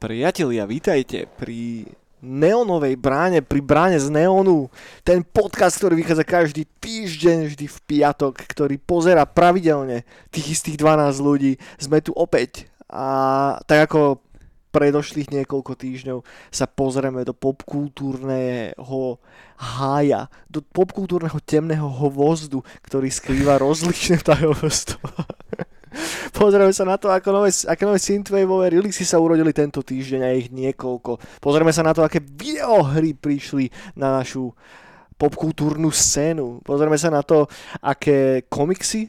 Priatelia, vítajte pri neonovej bráne, pri bráne z neonu. Ten podcast, ktorý vychádza každý týždeň, vždy v piatok, ktorý pozera pravidelne tých istých 12 ľudí. Sme tu opäť a tak ako predošlých niekoľko týždňov sa pozrieme do popkultúrneho hája, do popkultúrneho temného hvozdu, ktorý skrýva rozličné tajomstvo. Pozrieme sa na to, ako nové, aké nové synthwaveové releasy sa urodili tento týždeň a ich niekoľko. Pozrieme sa na to, aké videohry prišli na našu popkultúrnu scénu. Pozrieme sa na to, aké komiksy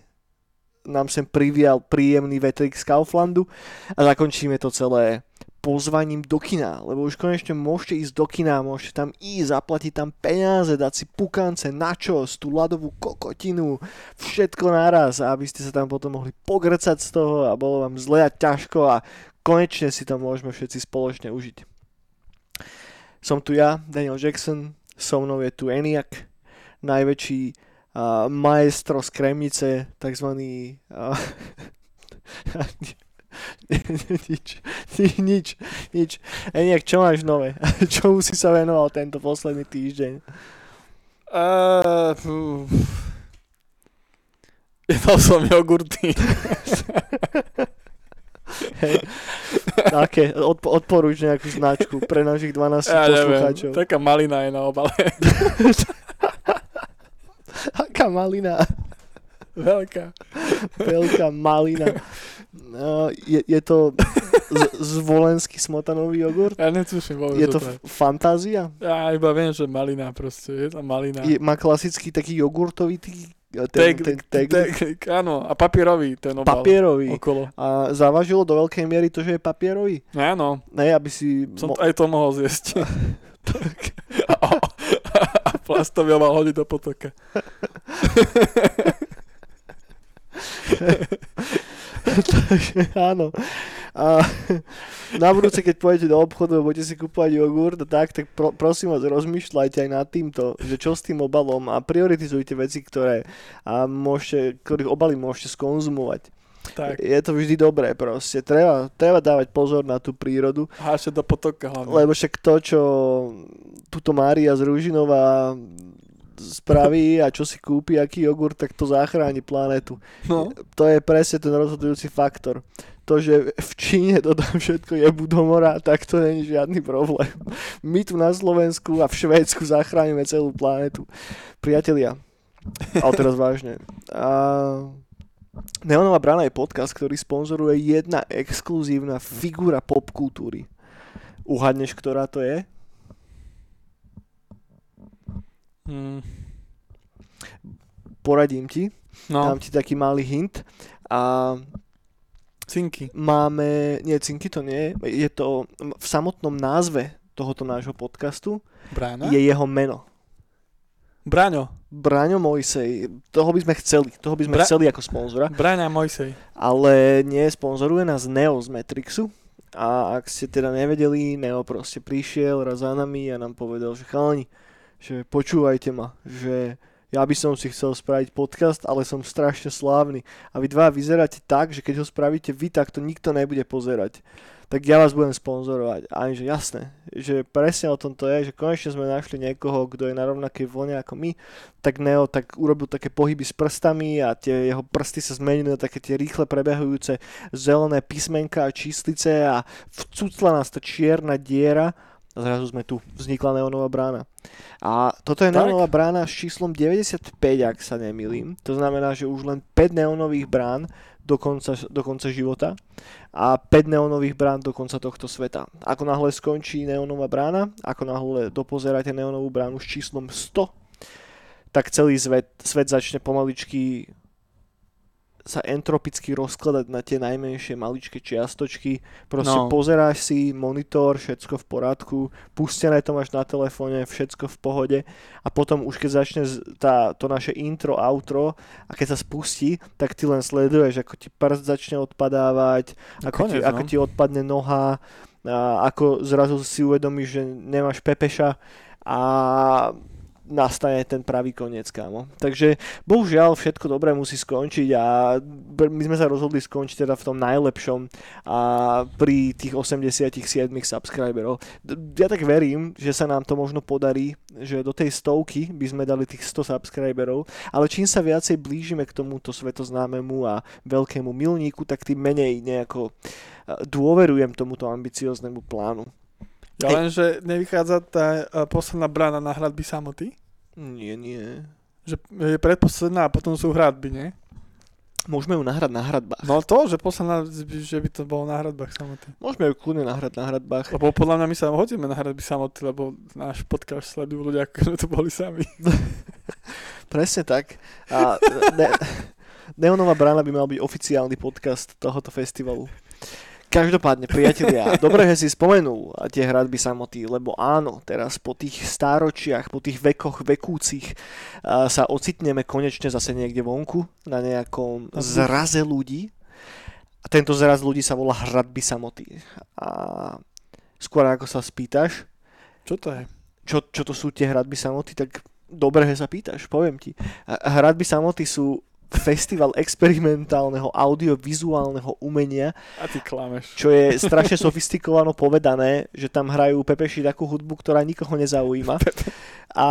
nám sem privial príjemný vetrik z Kauflandu a zakončíme to celé pozvaním do kina, lebo už konečne môžete ísť do kina, môžete tam ísť, zaplatiť tam peniaze, dať si pukance, načos, tú ľadovú kokotinu, všetko naraz, aby ste sa tam potom mohli pogrcať z toho a bolo vám zle a ťažko a konečne si to môžeme všetci spoločne užiť. Som tu ja, Daniel Jackson, so mnou je tu Eniak, najväčší uh, maestro z Kremnice, takzvaný uh, nič, nič, nič. E nejak, čo máš nové? Čomu si sa venoval tento posledný týždeň? Uh, Jedal som jogurty. Hej. Aké? Odpo- odporúč nejakú značku pre našich 12 ja poslucháčov. Neviem, taká malina je na obale. Aká malina? Veľká. Veľká malina. Uh, je, je to z, zvolenský smotanový jogurt? Ja netuším vôbec. Je to f- fantázia? Ja iba viem, že malina proste, je to malina. Je, má klasický taký jogurtový tý, ten, tag, ten, tag, tag, áno, a papierový ten obal. Papierový. Okolo. A zavažilo do veľkej miery to, že je papierový? Áno. Ne, aby si... Som mo- aj to mohol zjesť. a, a plastový obal hodiť do potoka. Takže áno. A na budúce, keď pôjdete do obchodu a budete si kúpovať jogurt, tak, tak pro, prosím vás, rozmýšľajte aj nad týmto, že čo s tým obalom a prioritizujte veci, ktoré a môžete, ktorých obaly môžete skonzumovať. Tak. Je to vždy dobré proste. Treba, treba dávať pozor na tú prírodu. Háše do potoka hlavne. Lebo však to, čo tuto Mária z Ružinová spraví a čo si kúpi, aký jogurt, tak to zachráni planetu. No. To je presne ten rozhodujúci faktor. To, že v Číne to tam všetko je do mora, tak to není žiadny problém. My tu na Slovensku a v Švédsku zachránime celú planetu. Priatelia, ale teraz vážne. A... Neonová brána je podcast, ktorý sponzoruje jedna exkluzívna figúra popkultúry. Uhadneš, ktorá to je? Hmm. Poradím ti. No. Dám ti taký malý hint. A Cinky. máme, nie, cinky to nie je, je to v samotnom názve tohoto nášho podcastu Brána? je jeho meno. Braňo. Braňo Mojsej, toho by sme chceli, toho by sme Bra- chceli ako sponzora, Braňa Mojsej. ale nie, sponzoruje nás Neo z Matrixu a ak ste teda nevedeli, Neo proste prišiel raz za nami a nám povedal, že chalani, že počúvajte ma, že ja by som si chcel spraviť podcast, ale som strašne slávny. A vy dva vyzeráte tak, že keď ho spravíte vy, tak to nikto nebude pozerať. Tak ja vás budem sponzorovať. A že jasné, že presne o tom to je, že konečne sme našli niekoho, kto je na rovnakej vlne ako my. Tak Neo tak urobil také pohyby s prstami a tie jeho prsty sa zmenili na také tie rýchle prebehujúce zelené písmenka a číslice a vcucla nás tá čierna diera a zrazu sme tu. Vznikla neonová brána. A toto je Tak. neonová brána s číslom 95, ak sa nemýlim. To znamená, že už len 5 neonových brán do konca, do konca života a 5 neonových brán do konca tohto sveta. Ako náhle skončí neonová brána, ako náhle dopozeráte neonovú bránu s číslom 100, tak celý svet, svet začne pomaličky sa entropicky rozkladať na tie najmenšie maličké čiastočky. Proste no. Pozeráš si monitor, všetko v porádku, pustené to máš na telefóne, všetko v pohode a potom už keď začne tá, to naše intro, outro a keď sa spustí, tak ty len sleduješ, ako ti prst začne odpadávať, No ako, ti, konec, ako no. ti odpadne noha, a ako zrazu si uvedomíš, že nemáš pepeša a nastane ten pravý koniec, kámo. Takže bohužiaľ všetko dobré musí skončiť a my sme sa rozhodli skončiť teda v tom najlepšom a pri tých 87 subscriberov. Ja tak verím, že sa nám to možno podarí, že do tej stovky by sme dali tých 100 subscriberov, ale čím sa viacej blížime k tomuto svetoznámemu a veľkému milníku, tak tým menej nejako eh, dôverujem tomuto ambicioznému plánu. Ja len, že nevychádza tá uh, posledná brána na hradby samoty. Nie, nie. Že je predposledná a potom sú hradby, nie? Môžeme ju nahrať na hradbách. No to, že posledná, že by to bolo na hradbách samoty. Môžeme ju kľudne nahrať na hradbách. Lebo podľa mňa my sa hodíme na hradby samoty, lebo náš podcast sledujú ľudia, ako sme to boli sami. Presne tak. A ne, Neonová brána by mal byť oficiálny podcast tohoto festivalu. Každopádne, priatelia, dobre, že si spomenul tie hradby samoty, lebo áno, teraz po tých stáročiach, po tých vekoch vekúcich sa ocitneme konečne zase niekde vonku, na nejakom zraze ľudí. A tento zraz ľudí sa volá hradby samoty. A skôr ako sa spýtaš, Čo to je? čo, čo to sú tie hradby samoty, tak dobre, že sa pýtaš, poviem ti. Hradby samoty sú festival experimentálneho audiovizuálneho umenia, A ty klameš. čo je strašne sofistikovano povedané, že tam hrajú Pepeši takú hudbu, ktorá nikoho nezaujíma. A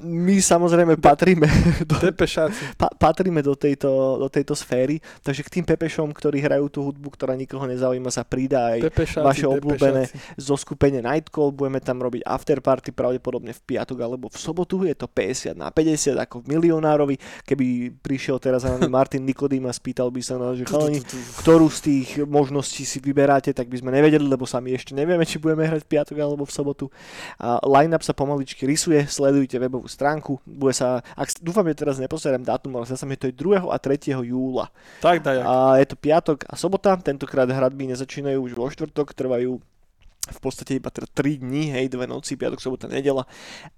my samozrejme patríme do, pa, patríme do tejto, do tejto sféry, takže k tým Pepešom, ktorí hrajú tú hudbu, ktorá nikoho nezaujíma, sa pridá aj Tepešáci, vaše obľúbené tepešáci. zo skupenie Nightcall, budeme tam robiť afterparty pravdepodobne v piatok alebo v sobotu, je to 50 na 50 ako v milionárovi, keby prišiel teraz za nami Martin Nikodým a spýtal by sa nás, že chalani, ktorú z tých možností si vyberáte, tak by sme nevedeli, lebo sami ešte nevieme, či budeme hrať v piatok alebo v sobotu. A line-up sa pomaličky rysuje, sledujte webovú stránku, bude sa, ak, dúfam, že teraz neposerem dátum, ale zase mi to je 2. a 3. júla. Tak daj. A je to piatok a sobota, tentokrát hradby nezačínajú už vo štvrtok, trvajú v podstate iba 3 dní, hej, dve noci, piatok, sobota, nedela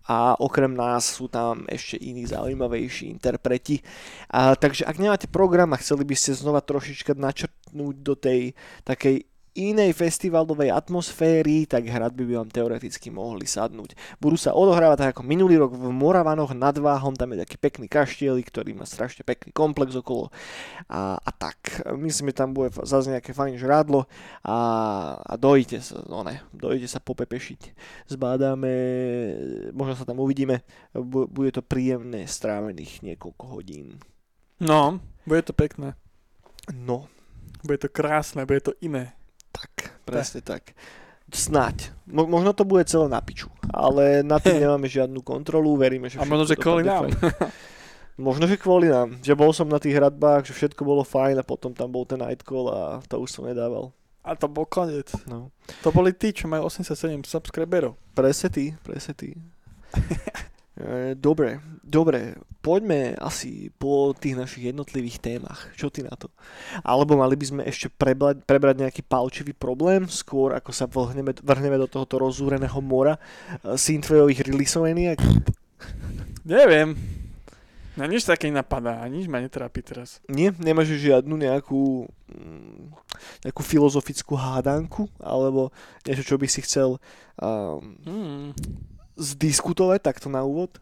a okrem nás sú tam ešte iní zaujímavejší interpreti. A, takže ak nemáte program a chceli by ste znova trošička načrtnúť do tej takej inej festivalovej atmosféry, tak hradby by vám teoreticky mohli sadnúť. Budú sa odohrávať tak ako minulý rok v Moravanoch nad Váhom, tam je taký pekný kaštiel, ktorý má strašne pekný komplex okolo a, a tak. Myslím, že tam bude zase nejaké fajn žrádlo a, a dojite sa, no ne, dojite sa popepešiť. Zbádáme, možno sa tam uvidíme, bu- bude to príjemné strávených niekoľko hodín. No, bude to pekné. No, Bude to krásne, bude to iné. Tak, presne tak. Snáď. Mo- možno to bude celé na piču, ale na tým nemáme žiadnu kontrolu, veríme, že A možno, že kvôli nám. Možno, že kvôli nám. Že bol som na tých hradbách, že všetko bolo fajn a potom tam bol ten nightcall a to už som nedával. A to bol koniec. No. To boli tí, čo majú 87 subscriberov. Presne ty, presne ty. E, Dobre, dobre, poďme asi po tých našich jednotlivých témach. Čo ty na to? Alebo mali by sme ešte prebrať, prebrať nejaký palčivý problém, skôr ako sa vrhneme, vrhneme do tohoto rozúreného mora e, synthwaveových releaseovaniek? Neviem. Na nič také napadá, nič ma netrápi teraz. Nie? Nemáš žiadnu nejakú, mm, nejakú filozofickú hádanku? Alebo niečo, čo by si chcel um, Hmm. Zdiskutovať takto na úvod?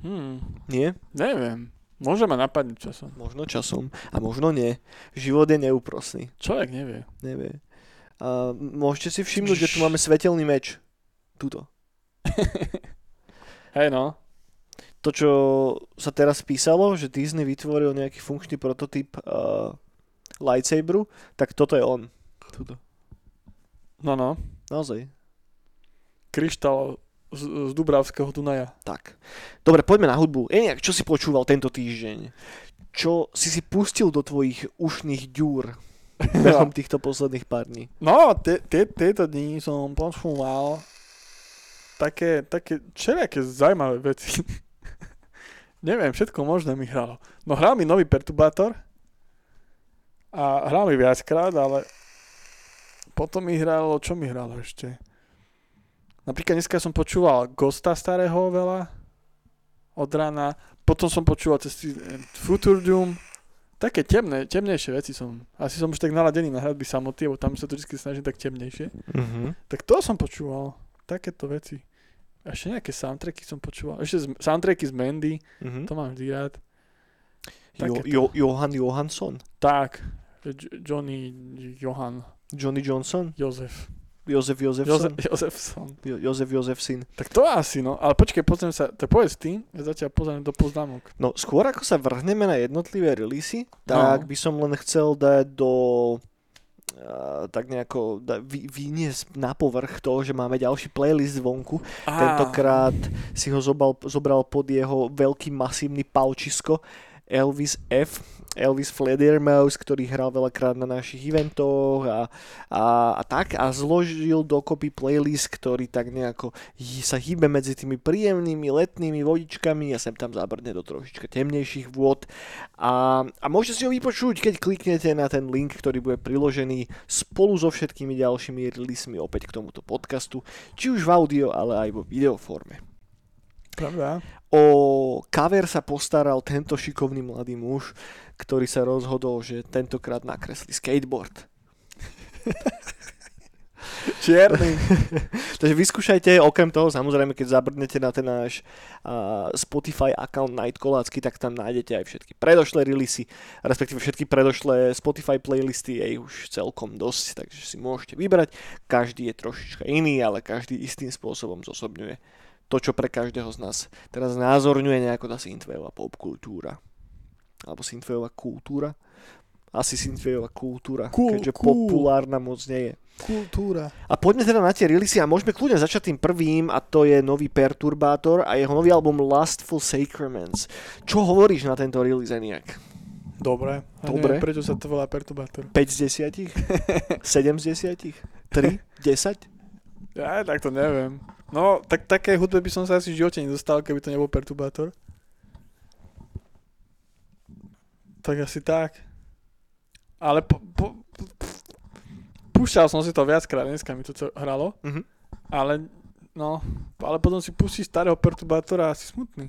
Hmm. Nie? Neviem. Môže ma napadnúť časom. Možno časom a možno nie. Život je neúprosný. Človek nevie. Nevie. A môžete si všimnúť, že tu máme svetelný meč. Tuto. Hej no. To, čo sa teraz písalo, že Disney vytvoril nejaký funkčný prototyp uh, lightsaberu, tak toto je on. Tuto. No no. Naozaj. Kryštál z, z Dubravského Dunaja. Tak. Dobre, poďme na hudbu. Eniak, čo si počúval tento týždeň? Čo si si pustil do tvojich ušných ďúr behom týchto posledných pár dní? No, te, te, tieto dní som počúval také, také všelijaké zaujímavé veci. Neviem, všetko možné mi hralo. No hral mi nový Perturbátor a hral mi viackrát, ale potom mi hralo, čo mi hralo ešte? Napríklad dneska som počúval Ghosta starého veľa od rána, potom som počúval cez Future Doom, také temné, temnejšie veci som, asi som už tak naladený na hradby samoty, lebo tam sa to vždy snažím tak temnejšie. Uh-huh. Tak to som počúval. Takéto veci. Ešte nejaké soundtracky som počúval. Ešte z, soundtracky z Mandy, Mhm. to mám vždy rád. Jo, jo, Johan Johansson, Tak, J- Johnny Johan Johnny Johnson, Jozef. Jozef Jozef, Jozefson, Jozefson. jo, Jozef Jozefsyn. Tak to asi, no. Ale počkaj, pozriem sa, to povedz ty, ja zatiaľ pozriem do poznámok. No skôr ako sa vrhneme na jednotlivé releasy, tak No. by som len chcel dať do uh, tak nejako da, vy, vyniesť na povrch toho, že máme ďalší playlist vonku. Á, Tentokrát si ho zobal, zobral pod jeho veľký masívny palčisko Elvis F. Elvis Fledermaus, ktorý hral veľakrát na našich eventoch a, a, a tak a zložil dokopy playlist, ktorý tak nejako sa hýbe medzi tými príjemnými letnými vodičkami a sem tam zabrne do trošička temnejších vôd a, a môžete si ho vypočuť, keď kliknete na ten link, ktorý bude priložený spolu so všetkými ďalšími releaseami opäť k tomuto podcastu, či už v audio, ale aj vo videoforme. Pravda? O cover sa postaral tento šikovný mladý muž, ktorý sa rozhodol, že tentokrát nakreslí skateboard. Čierny. Takže vyskúšajte, okrem toho, samozrejme, keď zabrnete na ten náš uh, Spotify account Nightkolácky, tak tam nájdete aj všetky predošlé releasy, respektíve všetky predošlé Spotify playlisty, je ich už celkom dosť, takže si môžete vybrať. Každý je trošička iný, ale každý istým spôsobom zosobňuje to, čo pre každého z nás teraz názorňuje nejako tá synthwaveová popkultúra. Alebo synthwaveová kultúra. Asi synthwaveová kultúra, Cool, keďže cool. populárna moc nie je. Kultúra. A poďme teda na tie releasy a môžeme kľudne začať tým prvým a to je nový Perturbátor a jeho nový album Lustful Sacraments. Čo hovoríš na tento release, Eniak? Dobre. A Dobre. Neviem, prečo sa to volá perturbátor. 5 z 10? 7 z 10? 3? 10? Ja tak to neviem. No, tak také hudbe by som sa asi v živote nedostal, keby to nebol perturbátor. Tak asi tak. Ale po, po, púšťal som si to viackrát, dneska mi to hralo, Mhm. ale no, ale potom si pustíš starého perturbátora a si smutný.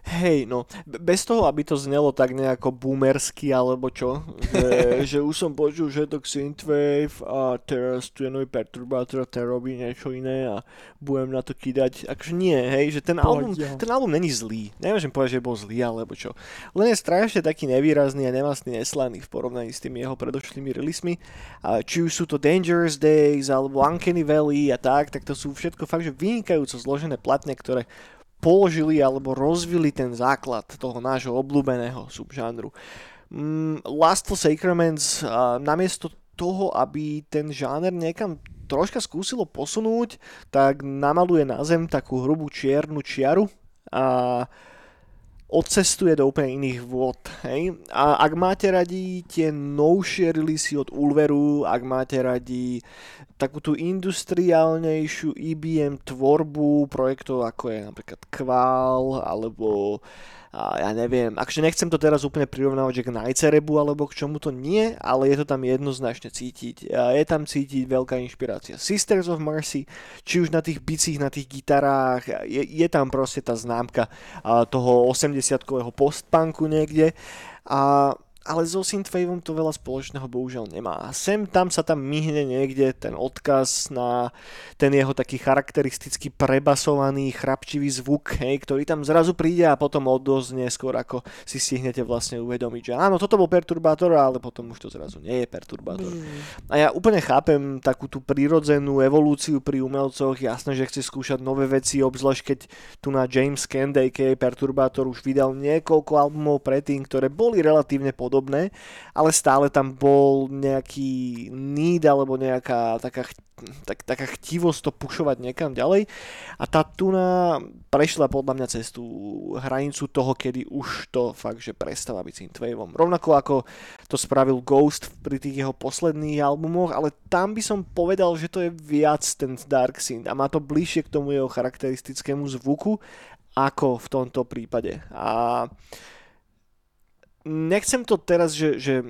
Hej, no, bez toho, aby to znelo tak nejako boomersky alebo čo, že, že už som počul, že to Synthwave a teraz tu je nový perturbátor a ten robí niečo iné a budem na to kýdať. Akože nie, hej, že ten album, Poď, ten album není zlý. Nemôžem povedať, že bol zlý alebo čo. Len je strašne taký nevýrazný a nemastný neslaný v porovnaní s tými jeho predošlými releasemi. A či už sú to Dangerous Days alebo Uncanny Valley a tak, tak to sú všetko fakt, že vynikajúco zložené platne, ktoré položili alebo rozvili ten základ toho nášho obľúbeného subžánru. Mm, Lastful Sacraments a namiesto toho, aby ten žáner niekam troška skúsilo posunúť, tak namaluje na zem takú hrubú čiernu čiaru a odcestuje do úplne iných vôd. Hej? A ak máte radi tie novšie releasy od Ulveru, ak máte radi takú tú industriálnejšiu IBM tvorbu projektov ako je napríklad Kval alebo a ja neviem, akože nechcem to teraz úplne prirovnávať, že k Najcerebu alebo k čomu to nie, ale je to tam jednoznačne cítiť. A je tam cítiť veľká inšpirácia Sisters of Mercy, či už na tých bicích, na tých gitarách, je, je tam proste tá známka toho 80-kového postpunku niekde. A ale so Synthwaveom to veľa spoločného bohužiaľ nemá. Sem tam sa tam myhne niekde ten odkaz na ten jeho taký charakteristický prebasovaný, chrapčivý zvuk, hej, ktorý tam zrazu príde a potom odoznie skôr ako si stihnete vlastne uvedomiť, že áno, toto bol perturbátor, ale potom už to zrazu nie je perturbátor. A ja úplne chápem takú tú prírodzenú evolúciu pri umelcoch, jasné, že chce skúšať nové veci, obzvlášť keď tu na James Candy, aka Perturbátor, už vydal niekoľko albumov predtým, ktoré boli relatívne podobné, ale stále tam bol nejaký need alebo nejaká taká, tak, taká chtivosť to pušovať niekam ďalej. A tá tuna prešla podľa mňa cez tú hranicu toho, kedy už to fakt, že prestáva byť synthwaveom. Rovnako ako to spravil Ghost pri tých jeho posledných albumoch, ale tam by som povedal, že to je viac ten dark synth a má to bližšie k tomu jeho charakteristickému zvuku ako v tomto prípade. A nechcem to teraz, že, že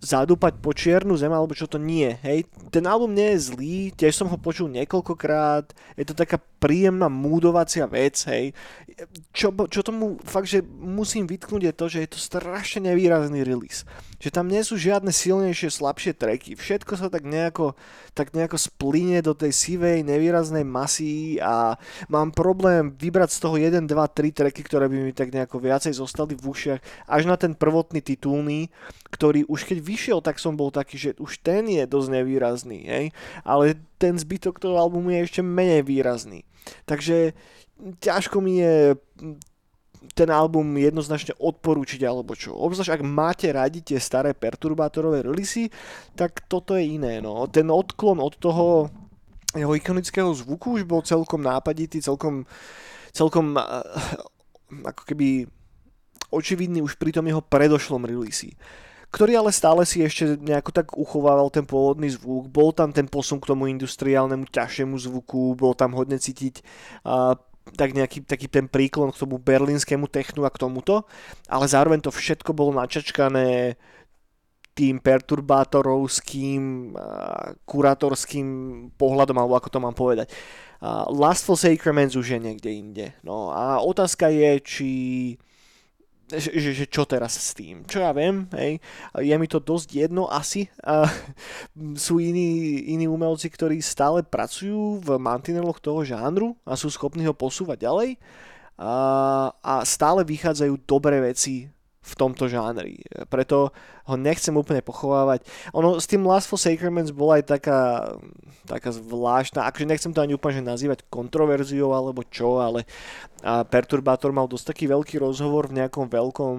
zadúpať po čiernu zem, alebo čo to nie, hej. Ten album nie je zlý, tiež som ho počul niekoľkokrát, je to taká príjemná múdovacia vec, hej. Čo, čo tomu fakt, že musím vytknúť je to, že je to strašne nevýrazný release. Že tam nie sú žiadne silnejšie, slabšie treky. Všetko sa tak nejako, tak nejako splíne do tej sivej, nevýraznej masy a mám problém vybrať z toho 1, 2, 3 treky, ktoré by mi tak nejako viacej zostali v ušiach, až na ten prvotný titulný, ktorý už keď vyšiel, tak som bol taký, že už ten je dosť nevýrazný, hej? ale ten zbytok toho albumu je ešte menej výrazný. Takže ťažko mi je ten album jednoznačne odporúčiť alebo čo. Obzvlášť ak máte radi tie staré perturbátorové releasy, tak toto je iné. No. Ten odklon od toho jeho ikonického zvuku už bol celkom nápaditý, celkom, celkom ako keby očividný už pri tom jeho predošlom release ktorý ale stále si ešte nejako tak uchovával ten pôvodný zvuk. Bol tam ten posun k tomu industriálnemu, ťažšiemu zvuku, bol tam hodne cítiť uh, tak nejaký taký ten príklon k tomu berlínskému technu a k tomuto, ale zároveň to všetko bolo načačkané tým perturbátorovským, kurátorským pohľadom, alebo ako to mám povedať. Lastful Sacraments už je niekde inde. No a otázka je, či že, že čo teraz s tým? Čo ja viem, hej, je mi to dosť jedno asi. A, sú iní, iní umelci, ktorí stále pracujú v mantineloch toho žánru a sú schopní ho posúvať ďalej a, a stále vychádzajú dobré veci v tomto žánri. Preto ho nechcem úplne pochovávať. Ono s tým Last for Sacraments bola aj taká, taká zvláštna, akože nechcem to ani úplne že nazývať kontroverziou alebo čo, ale a Perturbátor mal dosť taký veľký rozhovor v nejakom veľkom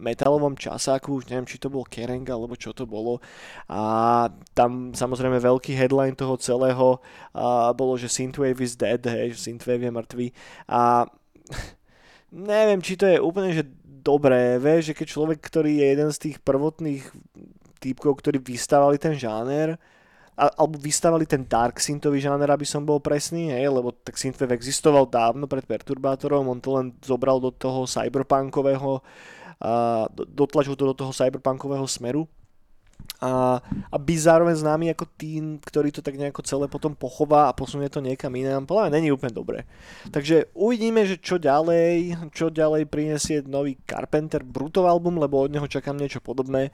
metalovom časáku, už neviem, či to bol Kereng alebo čo to bolo. A tam samozrejme veľký headline toho celého a bolo, že Synthwave is dead, hej, že Synthwave je mŕtvý. A neviem, či to je úplne, že dobré, vieš, že keď človek, ktorý je jeden z tých prvotných týpkov, ktorí vystávali ten žáner, alebo vystávali ten dark synthový žáner, aby som bol presný, hej, lebo tak synthwave existoval dávno pred Perturbátorom, on to len zobral do toho cyberpunkového, a dotlačil to do toho cyberpunkového smeru a, a byť zároveň známy ako tým, ktorý to tak nejako celé potom pochová a posunie to niekam inám, podľa mňa není úplne dobré. Takže uvidíme, že čo ďalej, čo ďalej prinesie nový Carpenter Brutov album, lebo od neho čakám niečo podobné.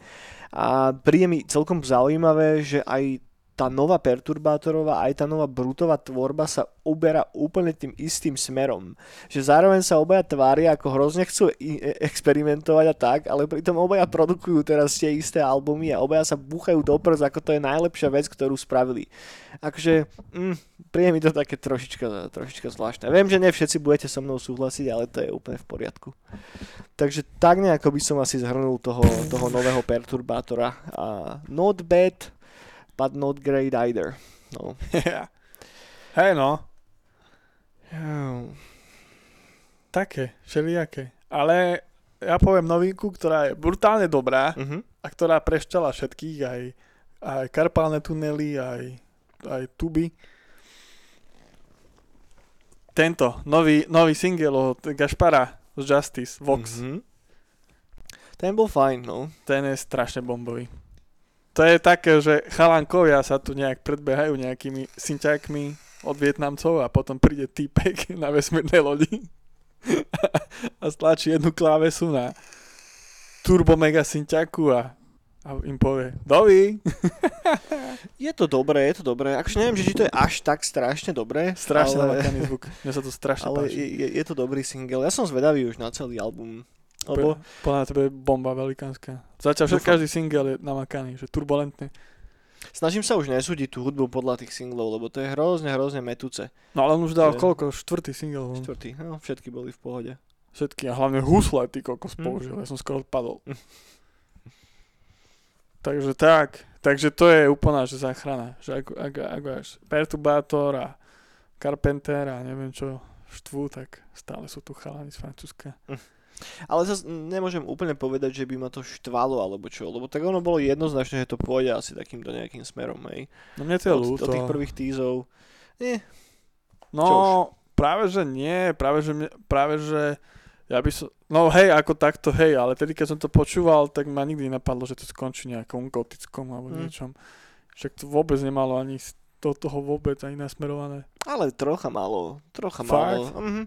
A príde mi celkom zaujímavé, že aj tá nová perturbátorová aj tá nová brutová tvorba sa uberá úplne tým istým smerom. Že zároveň sa obaja tvária ako hrozne chcú i- e- experimentovať a tak, ale pritom obaja produkujú teraz tie isté albumy a obaja sa búchajú do prs, ako to je najlepšia vec, ktorú spravili. Akože, mm, príde mi to také trošička, trošička zvláštne. Viem, že ne všetci budete so mnou súhlasiť, ale to je úplne v poriadku. Takže tak nejako by som asi zhrnul toho, toho nového perturbátora. A not bad, but not great either. No. Hej no. Také, všelijaké. Ale ja poviem novinku, ktorá je brutálne dobrá Uh-huh. a ktorá prešťala všetkých, aj, aj karpálne tunely, aj, aj tuby. Tento, nový, nový single od Gašpara z Justice, Vox. Uh-huh. Ten bol fajn, no. Ten je strašne bombový. To je také, že chalankovia sa tu nejak predbehajú nejakými synťákmi od Vietnamcov a potom príde týpek na vesmírnej lodi a stlačí jednu klávesu na turbo mega synťaku a, a im povie Dovi! Je to dobré, je to dobré. Akože neviem, že či to je až tak strašne dobré. Strašne ale, zvuk. Mne sa to strašne ale páči. je, je, je to dobrý single. Ja som zvedavý už na celý album. Lebo Podľa mňa to bude bomba velikánska. Zatiaľ však každý single je namakaný, že turbulentný. snažím sa už nesúdiť tú hudbu podľa tých singlov, lebo to je hrozne, hrozne metúce. No ale on už dal je- koľko? Štvrtý single. von. Štvrtý, no všetky boli v pohode. Všetky a hlavne husle ty kokos Hm. použil, ja som skoro odpadol. Takže tak, takže to je úplná že záchrana, že ak, ak, ak máš Perturbátor a Carpenter a neviem čo štvú, tak stále sú tu chalani z Francúzska. Ale zase nemôžem úplne povedať, že by ma to štvalo alebo čo, lebo tak ono bolo jednoznačné, že to pôjde asi takýmto nejakým smerom, hej. No mne to je Od, ľúto. od tých prvých tízov. No, čo práve že nie, práve že, mne, práve že Ja by som, no hej, ako takto, hej, ale tedy keď som to počúval, tak ma nikdy nenapadlo, že to skončí nejakom gotickom alebo Mm. niečom. Však to vôbec nemalo ani do toho vôbec ani nasmerované. Ale trocha malo, trocha Fakt? malo. Mhm.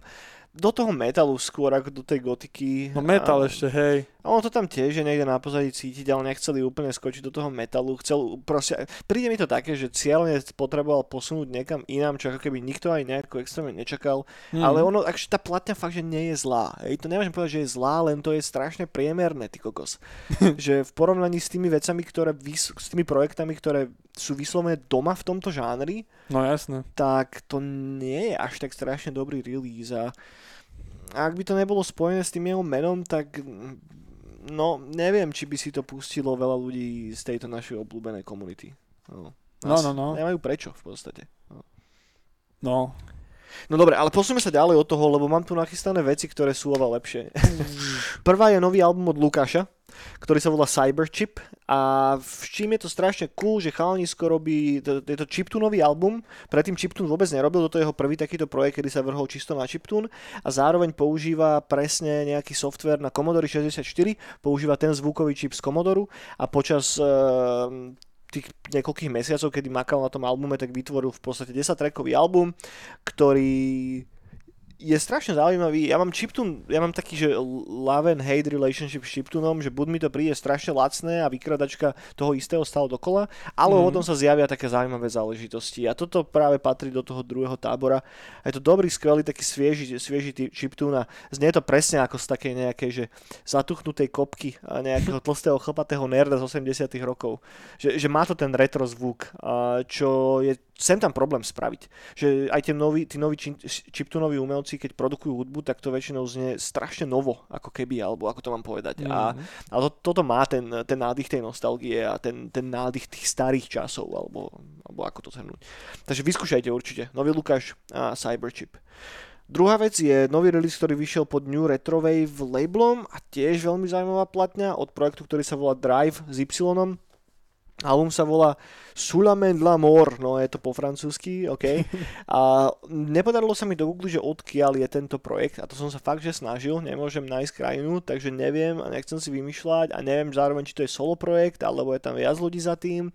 Do toho metalu skôr ako do tej gotiky. No metal A- ešte, hej. A ono to tam tiež je niekde na pozadí cítiť, ale nechceli úplne skočiť do toho metalu. Chcel proste, príde mi to také, že cieľne potreboval posunúť niekam inám, čo ako keby nikto aj nejako extrémne nečakal. Hm. Ale ono, akže tá platňa fakt, že nie je zlá. Hej, to nemôžem povedať, že je zlá, len to je strašne priemerné, ty kokos. že v porovnaní s tými vecami, ktoré, vys- s tými projektami, ktoré sú vyslovené doma v tomto žánri, No jasné. tak to nie je až tak strašne dobrý release a ak by to nebolo spojené s tým jeho menom, tak mm, no neviem, či by si to pustilo veľa ľudí z tejto našej obľúbenej komunity. No, No, Asi no, no. Nemajú prečo v podstate. No. No dobre, ale posúme sa ďalej od toho, lebo mám tu nachystané veci, ktoré sú oveľa lepšie. Prvá je nový album od Lukáša, ktorý sa volá Cyberchip. A v čím je to strašne cool, že chalanisko robí, to, je chiptunový album, predtým chiptun vôbec nerobil, toto je jeho prvý takýto projekt, kedy sa vrhol čisto na chiptun. A zároveň používa presne nejaký software na Commodore 64, používa ten zvukový čip z Commodoru a počas eh, tých niekoľkých mesiacov, kedy makal na tom albume, tak vytvoril v podstate 10-trackový album, ktorý je strašne zaujímavý. Ja mám chiptune, ja mám taký, že love and hate relationship s chiptunom, že buď mi to príde strašne lacné a vykradačka toho istého stále dokola, alebo Mhm. potom sa zjavia také zaujímavé záležitosti. A toto práve patrí do toho druhého tábora. A je to dobrý, skvelý, taký svieži, svieži chiptune a znie to presne ako z takej nejakej, že zatuchnutej kopky a nejakého tlstého chlpatého nerda z 80 rokov. Že, že má to ten retro zvuk, čo je sem tam problém spraviť. Že aj tie noví, tí noví chiptunoví umelci, keď produkujú hudbu, tak to väčšinou znie strašne novo, ako keby, alebo ako to mám povedať. A, Mhm. a to, toto má ten, ten nádych tej nostalgie a ten, ten nádych tých starých časov, alebo, alebo ako to zhrnúť. Takže vyskúšajte určite. Nový Lukáš a Cyberchip. Druhá vec je nový release, ktorý vyšiel pod New Retrowave labelom a tiež veľmi zaujímavá platňa od projektu, ktorý sa volá Drive s Y. Album sa volá Sulamen de l'amour, no je to po francúzsky, OK. A nepodarilo sa mi do Google, že odkiaľ je tento projekt a to som sa fakt, že snažil, nemôžem nájsť krajinu, takže neviem a nechcem si vymýšľať a neviem zároveň, či to je solo projekt, alebo je tam viac ľudí za tým.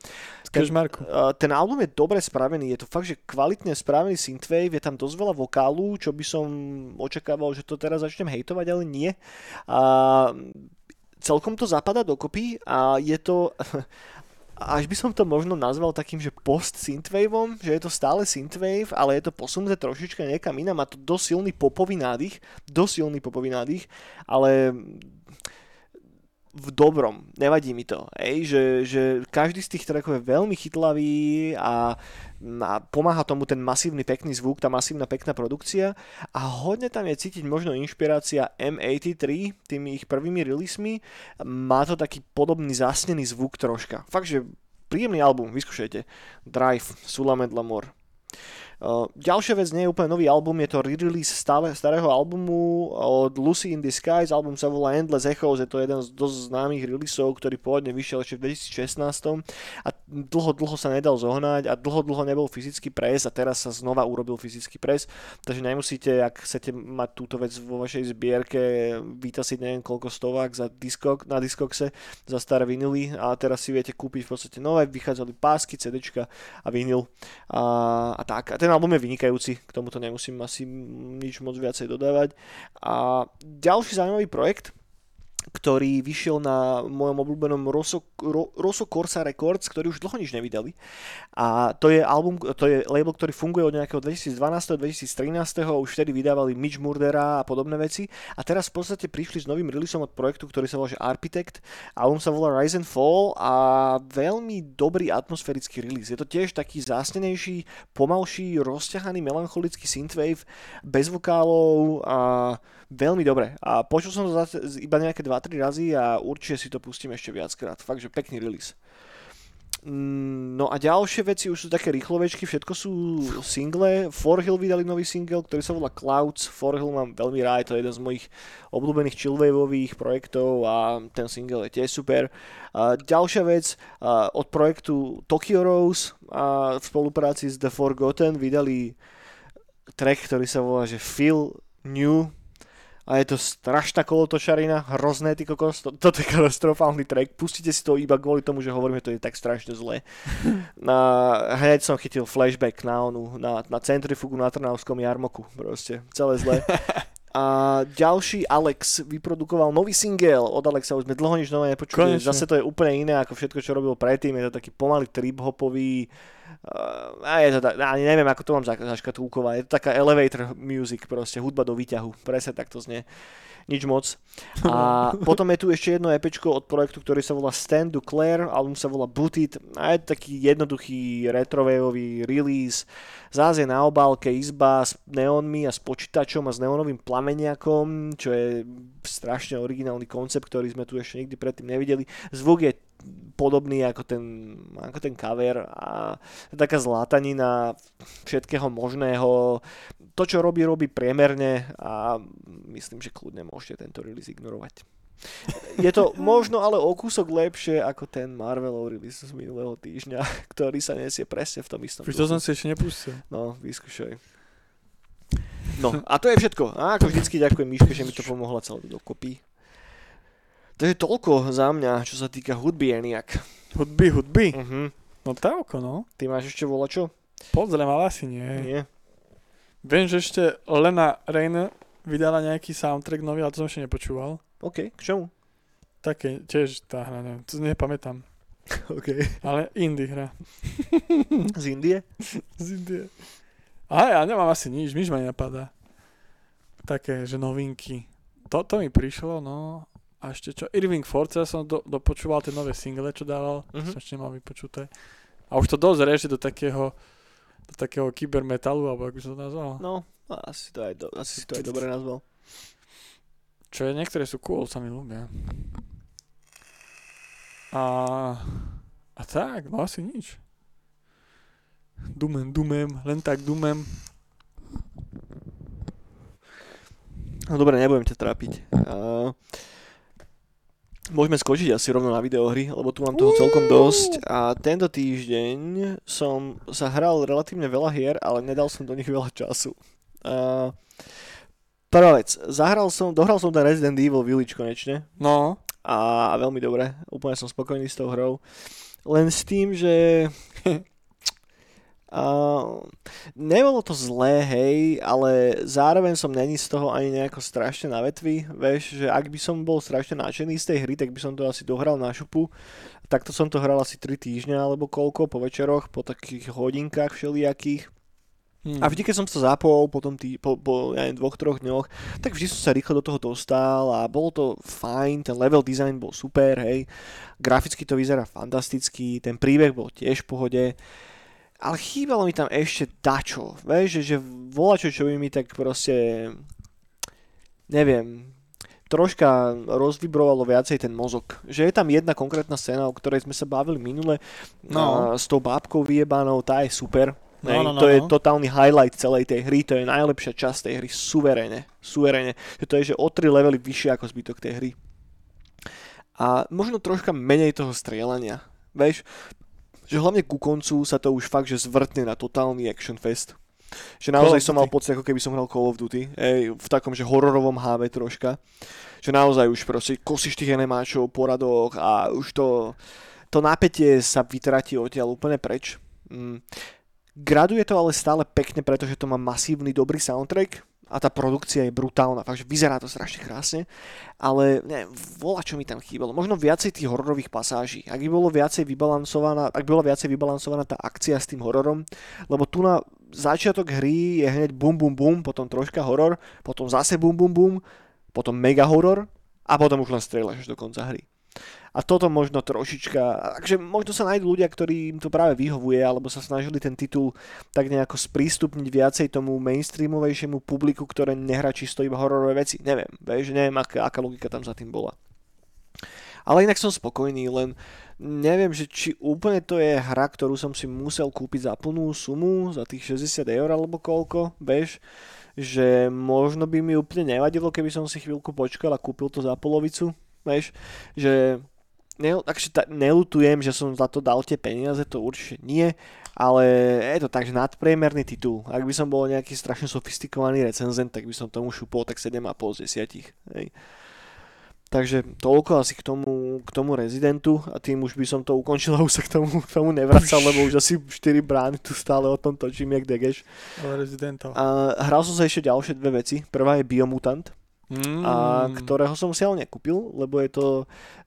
Uh, ten album je dobre spravený, je to fakt, že kvalitne spravený synthwave, je tam dosť veľa vokálu, čo by som očakával, že to teraz začnem hejtovať, ale nie. A celkom to zapadá dokopy a je to... Až by som to možno nazval takým, že post synthwaveom, že je to stále synthwave, ale je to posunuté trošička niekam inám, má to dosť silný popový nádych, dosť silný popový nádych, ale v dobrom, nevadí mi to, ej, že, že každý z tých trackov je veľmi chytlavý a, a pomáha tomu ten masívny pekný zvuk, tá masívna pekná produkcia a hodne tam je cítiť možno inšpirácia M83 tými ich prvými releasemi, má to taký podobný zasnený zvuk troška, fakt, že príjemný album, vyskúšajte, Drive, Sulamed Lamor. Ďalšia vec nie je úplne nový album, je to re-release stále, starého albumu od Lucy in Disguise, album sa volá Endless Echoes, je to jeden z dosť známych releaseov, ktorý pôvodne vyšiel ešte v 2016 a dlho, dlho sa nedal zohnať a dlho, dlho nebol fyzický pres a teraz sa znova urobil fyzický pres, takže nemusíte, ak chcete mať túto vec vo vašej zbierke, vytasiť neviem koľko stovák za diskok, na diskokse za staré vinily a teraz si viete kúpiť v podstate nové, vychádzali pásky, CDčka a vinyl. A, a tak. A ten album je vynikajúci, k tomuto nemusím asi nič moc viacej dodávať. A ďalší zaujímavý projekt, ktorý vyšiel na mojom obľúbenom Rosso, Ro, Rosso Corsa Records, ktorý už dlho nič nevydali. A to je album, to je label, ktorý funguje od nejakého 2012. 2013. Už vtedy vydávali Mitch Murdera a podobné veci. A teraz v podstate prišli s novým releaseom od projektu, ktorý sa volá Architect. Album sa volá Rise and Fall a veľmi dobrý atmosférický release. Je to tiež taký zásnenejší, pomalší, rozťahaný, melancholický synthwave, bez vokálov a veľmi dobre. A počul som to iba nejaké 2-3 razy a určite si to pustím ešte viackrát. Fakt, že pekný release. Mm, No a ďalšie veci už sú také rýchlovečky, všetko sú single. Forhill vydali nový single, ktorý sa volá Clouds. Forhill mám veľmi rád, to je jeden z mojich obľúbených chillwaveových projektov a ten single je tiež super. A ďalšia vec, od projektu Tokyo Rose a v spolupráci s The Forgotten vydali track, ktorý sa volá že Feel New a je to strašná kolotočarina, hrozné ty kokos, to, toto je katastrofálny track, pustite si to iba kvôli tomu, že hovoríme, to je tak strašne zlé. Na, hneď som chytil flashback na onu, na, na centrifugu na Trnavskom jarmoku, proste, celé zlé. A ďalší Alex vyprodukoval nový single od Alexa, už sme dlho nič nové nepočuli. Konečne. Zase to je úplne iné ako všetko, čo robil predtým. Je to taký pomalý trip-hopový, uh, a je to tak, ani neviem, ako to mám za- zaškatulkovať. Je to taká elevator music, proste hudba do výťahu. Presne tak to znie. Nič moc. A potom je tu ešte jedno EPčko od projektu, ktorý sa volá Stand Duclair, album sa volá Booted a je to taký jednoduchý retrowaveový release. Zás je na obálke izba s neónmi a s počítačom a s neónovým plameniakom, čo je strašne originálny koncept, ktorý sme tu ešte nikdy predtým nevideli. Zvuk je podobný ako ten, ako ten cover a taká zlatanina všetkého možného. To, čo robí, robí priemerne a myslím, že kľudne môžete tento release ignorovať. Je to možno ale o kúsok lepšie ako ten Marvelov release z minulého týždňa, ktorý sa nesie presne v tom istom. Duchu. som si ešte nepustil. No, vyskúšaj. No, a to je všetko. A ako vždycky ďakujem Miške, že mi to pomohla celé dokopy. To je toľko za mňa, čo sa týka hudby, Eniak. Hudby, hudby. Uh-huh. No toľko, no. Ty máš ešte volačo? Pozriem, ale asi nie. Nie. Viem, že ešte Lena Rainer vydala nejaký soundtrack nový, ale to som ešte nepočúval. OK, k čomu? Také, tiež tá hra, neviem, to nepamätám. OK. Ale indie hra. Z Indie? Z Indie. A ja nemám asi nič, nič ma nenapadá. Také, že novinky. Toto mi prišlo, no. A ešte čo? Irving Force, ja som do, dopočúval tie nové single, čo dával. Mhm. Som ešte nemal vypočuté. A už to dosť reže do takého do takého kybermetalu, alebo ako by som to nazval. No, asi, to aj do, asi si to aj dobre nazval. Čo je, niektoré sú cool, sa mi ľúbia. A, a tak, no asi nič. Dumem, dumem, len tak dumem. No dobre, nebudem ťa trápiť. Uh, môžeme skočiť asi rovno na videohry, lebo tu mám toho celkom dosť. A tento týždeň som sa hral relatívne veľa hier, ale nedal som do nich veľa času. Uh, prvá vec, zahral som, dohral som ten Resident Evil Village konečne No, a veľmi dobre, úplne som spokojný s tou hrou. Len s tým, že Uh, nebolo to zlé, hej, ale zároveň som není z toho ani nejako strašne na vetvi, vieš, že ak by som bol strašne nadšený z tej hry, tak by som to asi dohral na šupu. Takto som to hral asi 3 týždňa alebo koľko, po večeroch, po takých hodinkách všelijakých. hm. A vždy, keď som to zapol po, tom tý, po, po ja neviem, dvoch, troch dňoch, tak vždy som sa rýchlo do toho dostal a bolo to fajn, ten level design bol super, hej, graficky to vyzerá fantasticky, ten príbeh bol tiež v pohode, ale chýbalo mi tam ešte dačo, vieš, že, že volačo, čo by mi tak proste, neviem, troška rozvibrovalo viacej ten mozog. Že je tam jedna konkrétna scéna, o ktorej sme sa bavili minule, No. a s tou bábkou vyjebanou, tá je super, No, no, no, to je no. totálny highlight celej tej hry, to je najlepšia časť tej hry, suverene, suverene. Že to je, že o 3 levely vyššie ako zbytok tej hry. A možno troška menej toho strieľania, vieš, že hlavne ku koncu sa to už fakt, že zvrtne na totálny action fest. Že naozaj som mal pocit, ako keby som hral Call of Duty, ej, v takom, že hororovom háve troška. Že naozaj už proste kosíš tých enemáčov po radoch a už to, to napätie sa vytratí odtiaľ úplne preč. Mm. Graduje to ale stále pekne, pretože to má masívny dobrý soundtrack a tá produkcia je brutálna, fakt, že vyzerá to strašne krásne, ale neviem, vola čo mi tam chýbalo. Možno viacej tých hororových pasáží. Ak by bolo viacej vybalansovaná, ak by bola viacej vybalansovaná tá akcia s tým hororom, lebo tu na začiatok hry je hneď bum bum bum, potom troška horor, potom zase bum bum bum, potom mega horor a potom už len strieľaš do konca hry. A toto možno trošička, takže možno sa nájdú ľudia, ktorým to práve vyhovuje, alebo sa snažili ten titul tak nejako sprístupniť viacej tomu mainstreamovejšiemu publiku, ktoré nehrá čisto iba hororové veci. Neviem, vieš, neviem, aká, aká logika tam za tým bola. Ale inak som spokojný, len neviem, že či úplne to je hra, ktorú som si musel kúpiť za plnú sumu, za tých 60 eur alebo koľko, vieš, že možno by mi úplne nevadilo, keby som si chvíľku počkal a kúpil to za polovicu, vieš, že ne, takže ta, nelutujem, že som za to dal tie peniaze, to určite nie, ale je to tak, že nadpriemerný titul. Ak by som bol nejaký strašne sofistikovaný recenzent, tak by som tomu šupol tak 7,5 z 10. Hej. Takže toľko asi k tomu, k tomu rezidentu a tým už by som to ukončil a už sa k tomu, k tomu nevracal, lebo už asi 4 brány tu stále o tom točím, jak degeš. Ale rezidentov. A hral som sa ešte ďalšie dve veci. Prvá je Biomutant, Mm. a ktorého som si ale nekúpil, lebo je to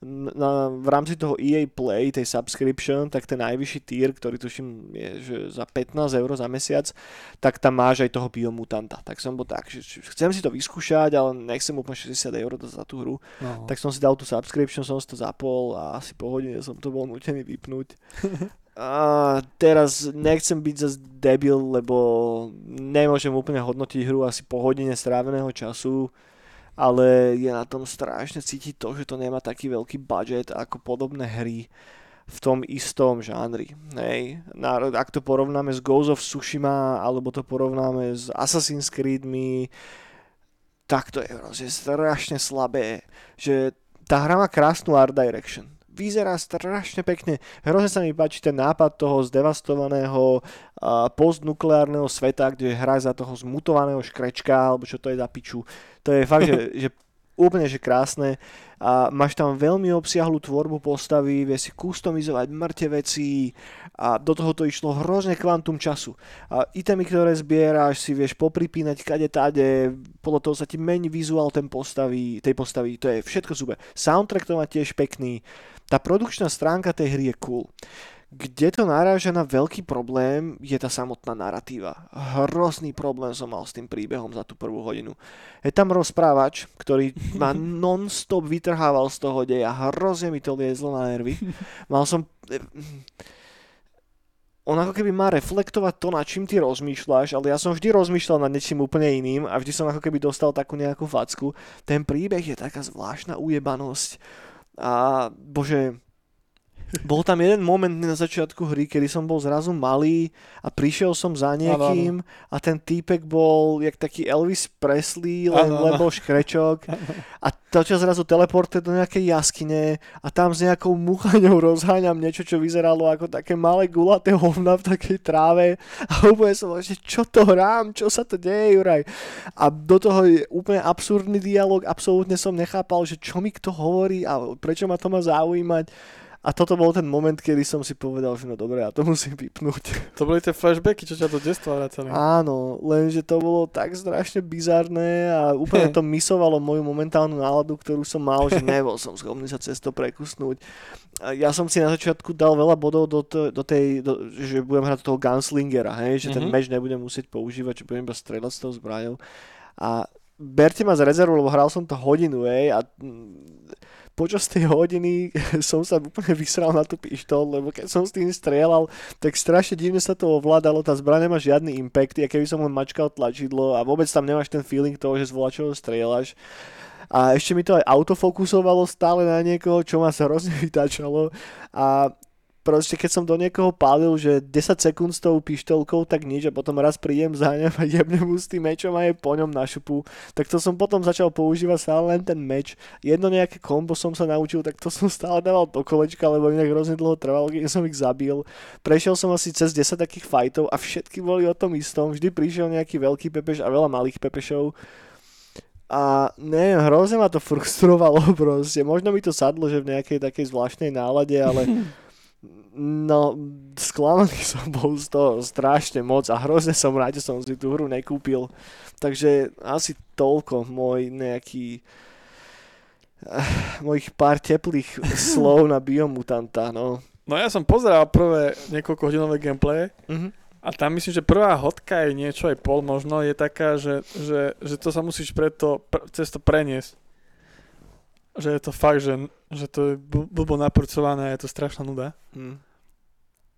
na, v rámci toho EA Play, tej subscription, tak ten najvyšší tier, ktorý tuším je že za 15 eur za mesiac, tak tam máš aj toho biomutanta. Tak som bol tak, že chcem si to vyskúšať, ale nechcem úplne 60 eur za tú hru. No. Tak som si dal tú subscription, som si to zapol a asi po hodine som to bol nutený vypnúť. A teraz nechcem byť zase debil, lebo nemôžem úplne hodnotiť hru asi po hodine stráveného času ale je na tom strašne cítiť to, že to nemá taký veľký budget ako podobné hry v tom istom žánri. Hej. Ak to porovnáme s Ghost of Tsushima, alebo to porovnáme s Assassin's Creedmi, tak to je proste strašne slabé. Že tá hra má krásnu art direction. Vyzerá strašne pekne. Hrozne sa mi páči ten nápad toho zdevastovaného postnukleárneho sveta, kde hrá za toho zmutovaného škrečka, alebo čo to je za piču. To je fakt, že, že úplne že krásne a máš tam veľmi obsiahlu tvorbu postavy, vie si customizovať mŕte veci a do toho to išlo hrozne kvantum času. A itemy, ktoré zbieráš, si vieš popripínať kade tade, podľa toho sa ti mení vizuál ten postavy, tej postavy, to je všetko super. Soundtrack to má tiež pekný, tá produkčná stránka tej hry je cool. Kde to naráža na veľký problém, je tá samotná narratíva. Hrozný problém som mal s tým príbehom za tú prvú hodinu. Je tam rozprávač, ktorý ma non-stop vytrhával z toho deja. Hrozne mi to liezlo na nervy. Mal som... On ako keby má reflektovať to, nad čím ty rozmýšľaš, ale ja som vždy rozmýšľal nad niečím úplne iným a vždy som ako keby dostal takú nejakú facku. Ten príbeh je taká zvláštna ujebanosť. A bože, bol tam jeden moment na začiatku hry, kedy som bol zrazu malý a prišiel som za niekým a ten týpek bol jak taký Elvis Presley, len, bol škrečok. A to ťa zrazu teleportuje do nejakej jaskyne a tam s nejakou muchaňou rozháňam niečo, čo vyzeralo ako také malé gulaté hovna v takej tráve. A úplne som že čo to hrám, čo sa to deje, Juraj. A do toho je úplne absurdný dialog, absolútne som nechápal, že čo mi kto hovorí a prečo ma to má zaujímať. A toto bol ten moment, kedy som si povedal, že no dobre, ja to musím vypnúť. To boli tie flashbacky, čo ťa do detstva vracali. Áno, lenže to bolo tak strašne bizarné a úplne to misovalo moju momentálnu náladu, ktorú som mal, že nebol som schopný sa cez to prekusnúť. Ja som si na začiatku dal veľa bodov do, to, do tej, do, že budem hrať toho gunslingera, hej, že mm-hmm. ten meč nebudem musieť používať, že budem iba strieľať s tou zbraňou. A berte ma za rezervu, lebo hral som to hodinu, hej, a počas tej hodiny som sa úplne vysral na tú pištol, lebo keď som s tým strieľal, tak strašne divne sa to ovládalo, tá zbraň nemá žiadny impact, a keby som len mačkal tlačidlo a vôbec tam nemáš ten feeling toho, že z volačoho strieľaš. A ešte mi to aj autofokusovalo stále na niekoho, čo ma sa hrozne vytačalo. A proste keď som do niekoho pálil, že 10 sekúnd s tou pištolkou, tak nič a potom raz príjem za ňom a jebnem mu s tým mečom a je po ňom na šupu. Tak to som potom začal používať stále len ten meč. Jedno nejaké kombo som sa naučil, tak to som stále dával do kolečka, lebo inak hrozne dlho trvalo, keď som ich zabil. Prešiel som asi cez 10 takých fightov a všetky boli o tom istom. Vždy prišiel nejaký veľký pepeš a veľa malých pepešov. A ne, hrozne ma to frustrovalo proste. Možno mi to sadlo, že v nejakej takej zvláštnej nálade, ale No, sklamaný som bol z toho strašne moc a hrozne som rád, že som si tú hru nekúpil. Takže asi toľko môj nejaký uh, mojich pár teplých slov na Biomutanta, no. No ja som pozeral prvé niekoľko hodinové gameplay uh-huh. a tam myslím, že prvá hodka je niečo aj pol možno, je taká, že, že, že to sa musíš preto, pr- cez to preniesť že je to fakt, že, že to je blbo naprcované, je to strašná nuda. Hmm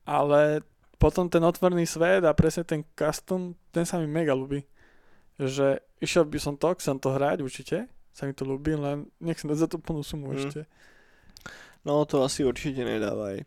ale potom ten otvorný svet a presne ten custom, ten sa mi mega ľúbi. Že išiel by som to, chcem to hrať určite, sa mi to ľúbi, len nechcem dať za tú plnú sumu mm. ešte. No to asi určite nedávaj.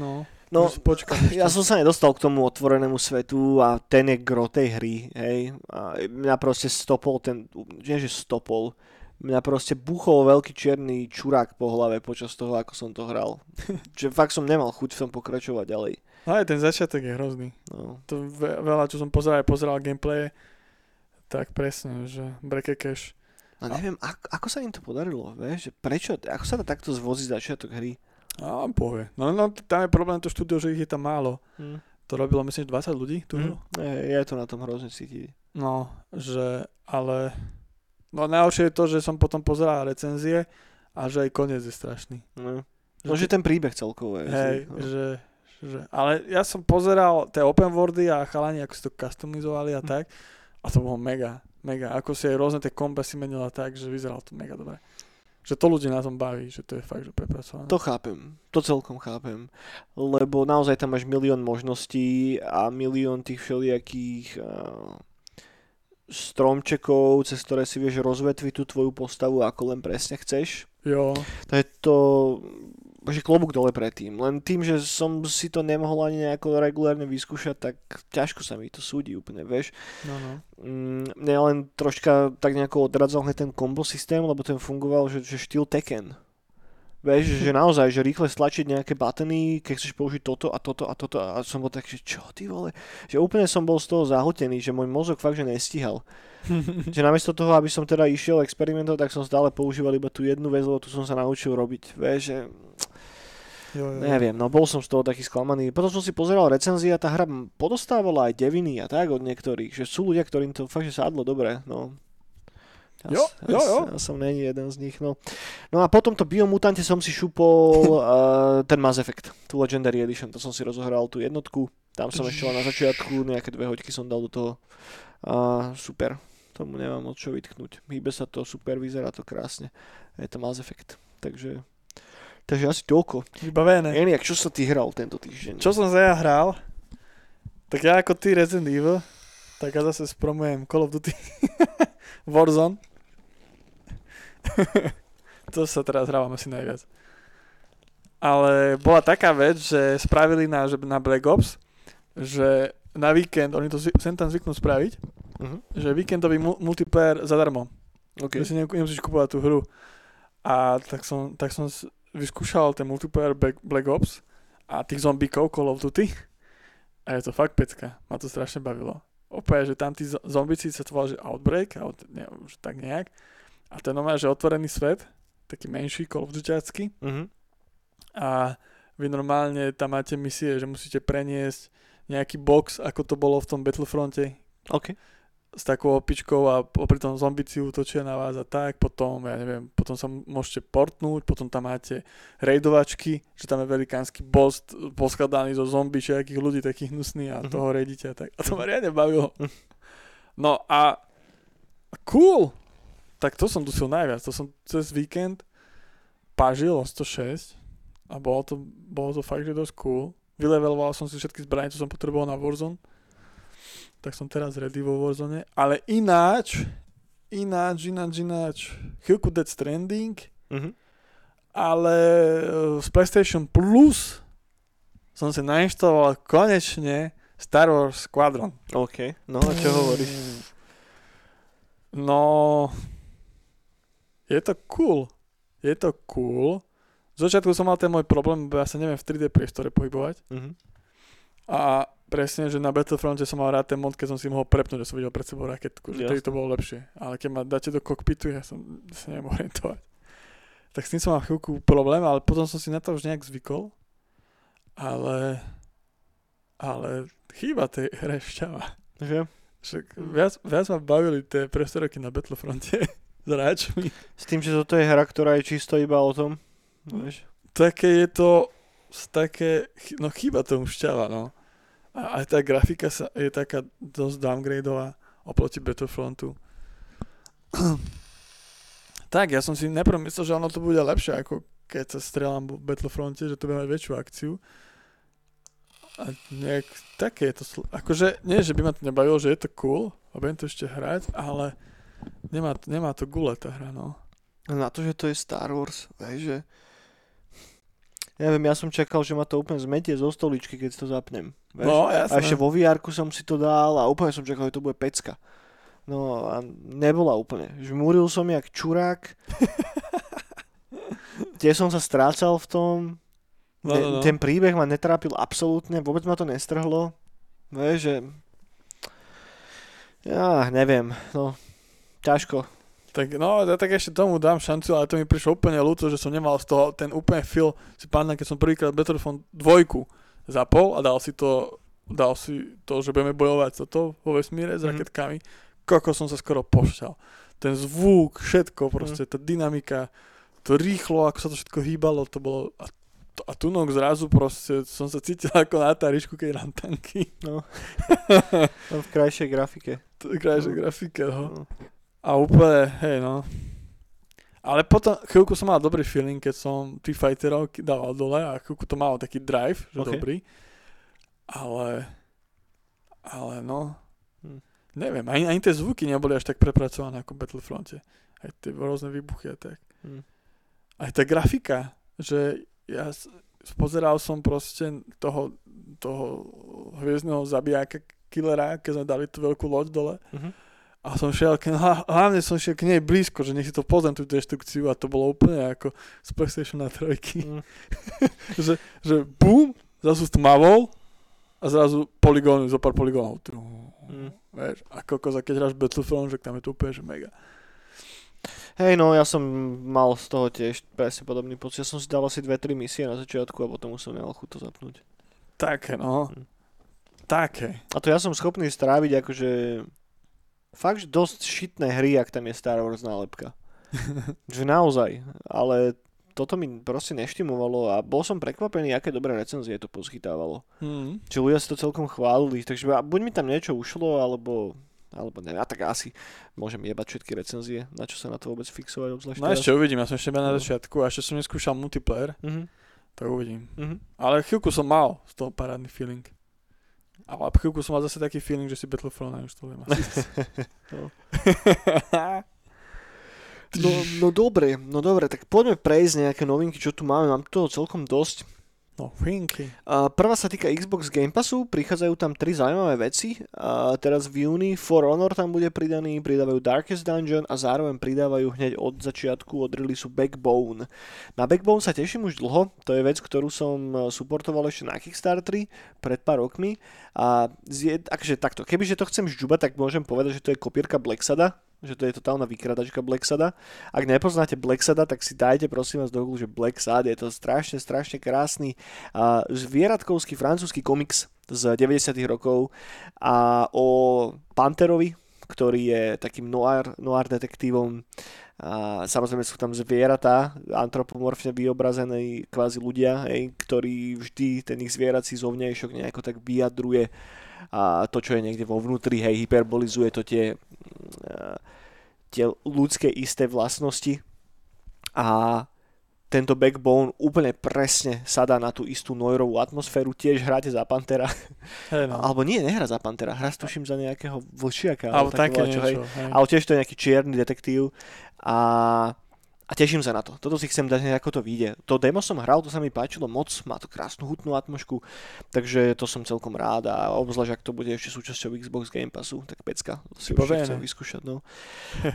No. No, počkaj, ja som sa nedostal k tomu otvorenému svetu a ten je gro tej hry, hej. A mňa proste stopol ten, nie že stopol, mňa proste buchol veľký čierny čurák po hlave počas toho, ako som to hral. že fakt som nemal chuť v tom pokračovať ďalej. Aj ten začiatok je hrozný. No. To ve- veľa, čo som pozeral, pozeral gameplay, tak presne, že Breke Cash. A neviem, ako, ako sa im to podarilo, vieš? Že prečo, ako sa to takto zvozí začiatok hry? A povie. No, no tam je problém to štúdio, že ich je tam málo. Hm. To robilo myslím, že 20 ľudí tu hru. Hm. Je, je to na tom hrozne cítiť. No, že, ale... No najhoršie je to, že som potom pozeral recenzie a že aj koniec je strašný. No. No, že ten príbeh celkovo je. Hej, no. že, že... Ale ja som pozeral tie open worldy a chalani, ako si to customizovali a Hm. tak. A to bolo mega, mega. Ako si aj rôzne tie komba si menila tak, že vyzeralo to mega dobre. Že to ľudí na tom baví, že to je fakt, že prepracované. To chápem, to celkom chápem, lebo naozaj tam máš milión možností a milión tých všelijakých uh, stromčekov, cez ktoré si vieš rozvetviť tú tvoju postavu ako len presne chceš. Jo, To je to, že klobúk dole predtým. Len tým, že som si to nemohol ani nejako regulárne vyskúšať, tak ťažko sa mi to súdi úplne, vieš. no no. Mm, mne len troška tak nejako odradzal ten combo systém, lebo ten fungoval, že, že štýl Tekken. Vieš, že naozaj, že rýchle stlačiť nejaké buttony, keď chceš použiť toto a toto a toto a som bol tak, že čo ty vole, že úplne som bol z toho zahltený, že môj mozog fakt, že nestíhal. že namiesto toho, aby som teda išiel experimentovať, tak som stále používal iba tú jednu vec, lebo tu som sa naučil robiť. Vieš, že jo, jo. neviem, no bol som z toho taký sklamaný. Potom som si pozeral recenzie a tá hra podostávala aj deviny a tak od niektorých, že sú ľudia, ktorým to fakt, že sadlo dobre, no. Ja, Jo, jo, ja, jo. s- Ja som není jeden z nich, no. No a potom to Biomutante som si šupol uh, ten Mass Effect, tú Legendary Edition, to som si rozohral tú jednotku, tam som ešte len na začiatku, nejaké dve hoďky som dal do toho. A super, tomu nemám od čo vytknúť. Hýbe sa to super, vyzerá to krásne. Je to Mass Effect, takže... Takže asi toľko. Vybavené. Eniak, čo sa ty hral tento týždeň? Čo som za ja hral, tak ja ako ty Resident Evil, tak ja zase spromujem Call of Duty Warzone. to sa teraz hrávam asi najviac. Ale bola taká vec, že spravili na, že na Black Ops, že na víkend, oni to sem tam zvyknú spraviť, Uh-huh. že víkendový mu- multiplayer zadarmo. OK. Že si ne- nemusíš kupovať tú hru. A tak som, tak som vyskúšal ten multiplayer Black, Black Ops a tých zombíkov Call of Duty. A je to fakt pecka. Ma to strašne bavilo. Opäť, že tam tí zo- zombíci sa to volá, že Outbreak, out, ne, už tak nejak. A to je normálne, že otvorený svet, taký menší Call of Dutyácky. Uh-huh. A vy normálne tam máte misie, že musíte preniesť nejaký box, ako to bolo v tom Battlefronte, OK. s takou opičkou a popri tom zombici útočia na vás a tak, potom, ja neviem, potom sa môžete portnúť, potom tam máte rejdovačky, že tam je velikánsky boss poskladaný zo zombie, všetkých ľudí takých hnusných a Mhm. toho rejdite a tak. A to ma riadne bavilo. No a cool, tak to som dusil najviac, to som cez víkend pažil o 106 a bolo to, bolo to fakt, že dosť cool. Vyleveloval som si všetky zbranie, čo som potreboval na Warzone tak som teraz ready vo Warzone, ale ináč, ináč, ináč, ináč, chvíľku Dead Stranding, Uh-huh. ale eh, z PlayStation Plus som si nainštaloval konečne Star Wars Squadron. OK. No a čo hovoríš? No, je to cool. Je to cool. Z začiatku som mal ten môj problém, lebo ja sa neviem v 3D priestore pohybovať. Uh-huh. A presne, že na Battlefronte som mal rád ten mod, keď som si mohol prepnúť, že som videl pred sebou raketku, že tedy to bolo lepšie. Ale keď ma dáte do kokpitu, ja som sa neviem orientovať. Tak s tým som mal chvíľku problém, ale potom som si na to už nejak zvykol. Ale, ale chýba tej hre šťava. Že? Však viac, viac ma bavili tie prestoroky na Battlefronte s hráčmi. S tým, že toto je hra, ktorá je čisto iba o tom. Vieš? Také je to, také, no chýba tomu šťava, no. A aj tá grafika sa, je taká dosť downgradeová oproti Battlefrontu. tak, ja som si najprv myslel, že ono to bude lepšie, ako keď sa strieľam v Battlefronte, že to bude mať väčšiu akciu. A nejak také je to, sl- akože nie, že by ma to nebavilo, že je to cool a budem to ešte hrať, ale nemá, nemá to gule tá hra, no. Na to, že to je Star Wars, vieš, že... Neviem, ja som čakal, že ma to úplne zmetie zo stoličky, keď to zapnem. Vieš? No, a jasné. ešte vo vr som si to dal a úplne som čakal, že to bude pecka. No a nebola úplne. Žmúril som jak čurák. Tiež som sa strácal v tom. No, no, no. Ten príbeh ma netrápil absolútne, vôbec ma to nestrhlo. Vieš, že... Ja, neviem, no, ťažko. Tak, no, ja tak ešte tomu dám šancu, ale to mi prišlo úplne ľúto, že som nemal z toho ten úplne feel. Si pamätám, keď som prvýkrát Battlefront 2 zapol a dal si to, dal si to, že budeme bojovať toto vo vesmíre s Mhm. raketkami. Koko som sa skoro pošťal. Ten zvuk, všetko, proste, tá dynamika, to rýchlo, ako sa to všetko hýbalo, to bolo... A, to, a tu nok zrazu proste som sa cítil ako na tarišku, keď hrám tanky. No. V krajšej grafike. To je krajšia No. grafika, no. No. A úplne, hej no. Ale potom chvíľku som mal dobrý feeling, keď som tých fighterov dával dole a chvíľku to malo taký drive, že Ok. dobrý. Ale, ale no, Hm. neviem, ani, ani tie zvuky neboli až tak prepracované ako v Battlefronte. Aj tie rôzne výbuchy a tak. Hm. Aj tá grafika, že ja pozeral som proste toho, toho hviezdneho zabijáka killera, keď sme dali tú veľkú loď dole Mhm. A som šiel, k, hla- hlavne som šiel k nej blízko, že nech si to pozriem tú deštrukciu a to bolo úplne ako z PlayStation na trojky. Mm. že, že bum, zrazu stmavol a zrazu poligóny, zo pár poligónov. Mm. Vieš, a kokos, a keď hráš Battlefront, že tam je to úplne že mega. Hej, no ja som mal z toho tiež presne podobný pocit. Ja som si dal asi 2-3 misie na začiatku a potom už som nemal chuť to zapnúť. Také, no. Hm. Také. A to ja som schopný stráviť akože fakt že dosť šitné hry, ak tam je Star Wars nálepka. že naozaj, ale toto mi proste neštimovalo a bol som prekvapený, aké dobré recenzie to poschytávalo. Hmm. Čiže ľudia si to celkom chválili, takže buď mi tam niečo ušlo, alebo alebo neviem, a tak asi môžem jebať všetky recenzie, na čo sa na to vôbec fixovať, obzvlášť No teraz. ešte uvidím, ja som ešte na No. začiatku a ešte som neskúšal multiplayer, Mhm, tak uvidím. mhm. Ale chvíľku som mal z toho parádny feeling. Ale chvíľku som mal zase taký feeling, že si Battlefront neinštalujem asi. No. No, no dobre, no dobre, tak poďme prejsť nejaké novinky, čo tu máme, mám toho celkom dosť. No, finky. A prvá sa týka Xbox Game Passu, prichádzajú tam tri zaujímavé veci. A teraz v júni For Honor tam bude pridaný, pridávajú Darkest Dungeon a zároveň pridávajú hneď od začiatku od releaseu Backbone. Na Backbone sa teším už dlho, to je vec, ktorú som e, suportoval ešte na Kickstarteri pred pár rokmi. A zje, akže takto, kebyže to chcem žďubať, tak môžem povedať, že to je kopírka Black že to je totálna vykradačka Black Sada. Ak nepoznáte Black Sada, tak si dajte prosím vás do Google, že Black Sad je to strašne, strašne krásny a zvieratkovský francúzsky komiks z 90 rokov a o Panterovi, ktorý je takým noir, noir detektívom a samozrejme sú tam zvieratá, antropomorfne vyobrazené kvázi ľudia, hej, ktorí vždy ten ich zvierací zovňajšok nejako tak vyjadruje a to, čo je niekde vo vnútri, hej, hyperbolizuje to tie, mm, tie ľudské isté vlastnosti a tento backbone úplne presne sadá na tú istú noirovú atmosféru, tiež hráte za Pantera, Hej, no. alebo nie, nehra za Pantera, hra tuším za nejakého vlčiaka, Alebo také hej. niečo. Hej. ale tiež to je nejaký čierny detektív a, a teším sa na to. Toto si chcem dať, ako to vyjde. To demo som hral, to sa mi páčilo moc, má to krásnu hutnú atmošku, takže to som celkom rád a obzvlášť, ak to bude ešte súčasťou Xbox Game Passu, tak pecka, to si určite chcem vyskúšať. No.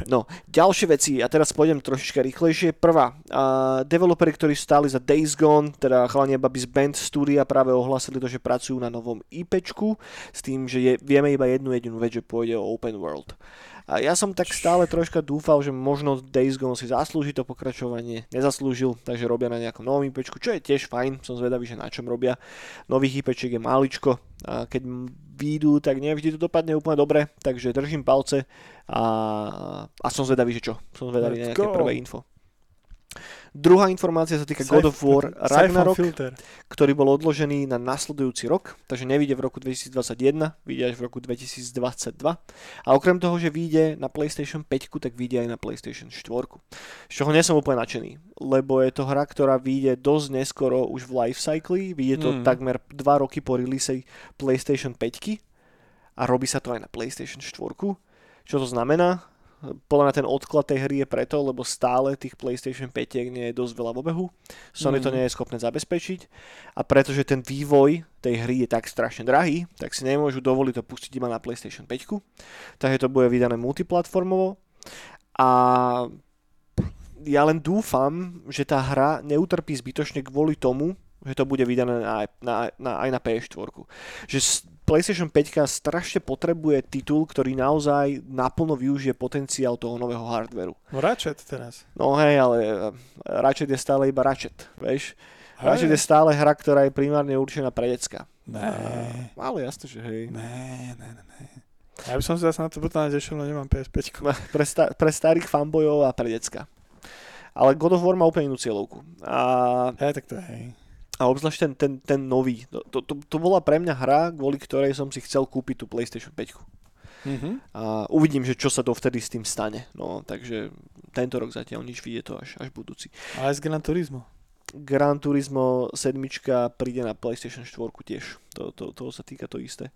no, ďalšie veci, a teraz pôjdem trošička rýchlejšie. Prvá, uh, developeri, ktorí stáli za Days Gone, teda chalania babi z Band Studia práve ohlasili to, že pracujú na novom IPčku, s tým, že je, vieme iba jednu jedinú vec, že pôjde o Open World. A ja som tak stále troška dúfal, že možno Days Gone si zaslúži to pokračovanie, nezaslúžil, takže robia na nejakom novom IPčku, čo je tiež fajn, som zvedavý, že na čom robia. Nových IPčiek je máličko, a keď výjdu, tak nevždy to dopadne úplne dobre, takže držím palce a, a som zvedavý, že čo. Som zvedavý na nejaké prvé info. Druhá informácia sa týka God of War Ragnarok ktorý bol odložený na nasledujúci rok, takže nevíde v roku 2021, vyjde až v roku 2022. A okrem toho, že vyjde na PlayStation 5, tak vyjde aj na PlayStation 4. Z čoho nie som úplne nadšený, lebo je to hra, ktorá vyjde dosť neskoro už v life cycle, vyjde to Mm. takmer 2 roky po release PlayStation 5 a robí sa to aj na PlayStation 4. Čo to znamená? Podľa mňa ten odklad tej hry je preto, lebo stále tých PlayStation 5 nie je dosť veľa v obehu. Sony to Mhm. nie je schopné zabezpečiť a pretože ten vývoj tej hry je tak strašne drahý, tak si nemôžu dovoliť to pustiť iba na PlayStation 5. Takže to bude vydané multiplatformovo a ja len dúfam, že tá hra neutrpí zbytočne kvôli tomu, že to bude vydané na, na, na, aj na PS4. Že PlayStation 5 strašne potrebuje titul, ktorý naozaj naplno využije potenciál toho nového hardveru. No Ratchet teraz. No hej, ale eh, Ratchet je stále iba Ratchet, vieš? Ratchet je Hej. stále hra, ktorá je primárne určená pre decka. Ne, Ale jasne, že hej. ne, ne, ne, ne. Ja by som sa zase na to brutálne tešil, no nemám PS5. Pre, sta- pre starých fanbojov a pre decka. Ale God of War má úplne inú cieľovku. A Hej, tak to je, hej. A obzvlášť ten, ten, ten nový. To, to, to, bola pre mňa hra, kvôli ktorej som si chcel kúpiť tú PlayStation 5. Mhm. A uvidím, že čo sa dovtedy s tým stane. No, takže tento rok zatiaľ nič vidie to až, až budúci. Ale z Gran Turismo. Gran Turismo 7 príde na PlayStation 4 tiež. To, to, toho sa týka to isté.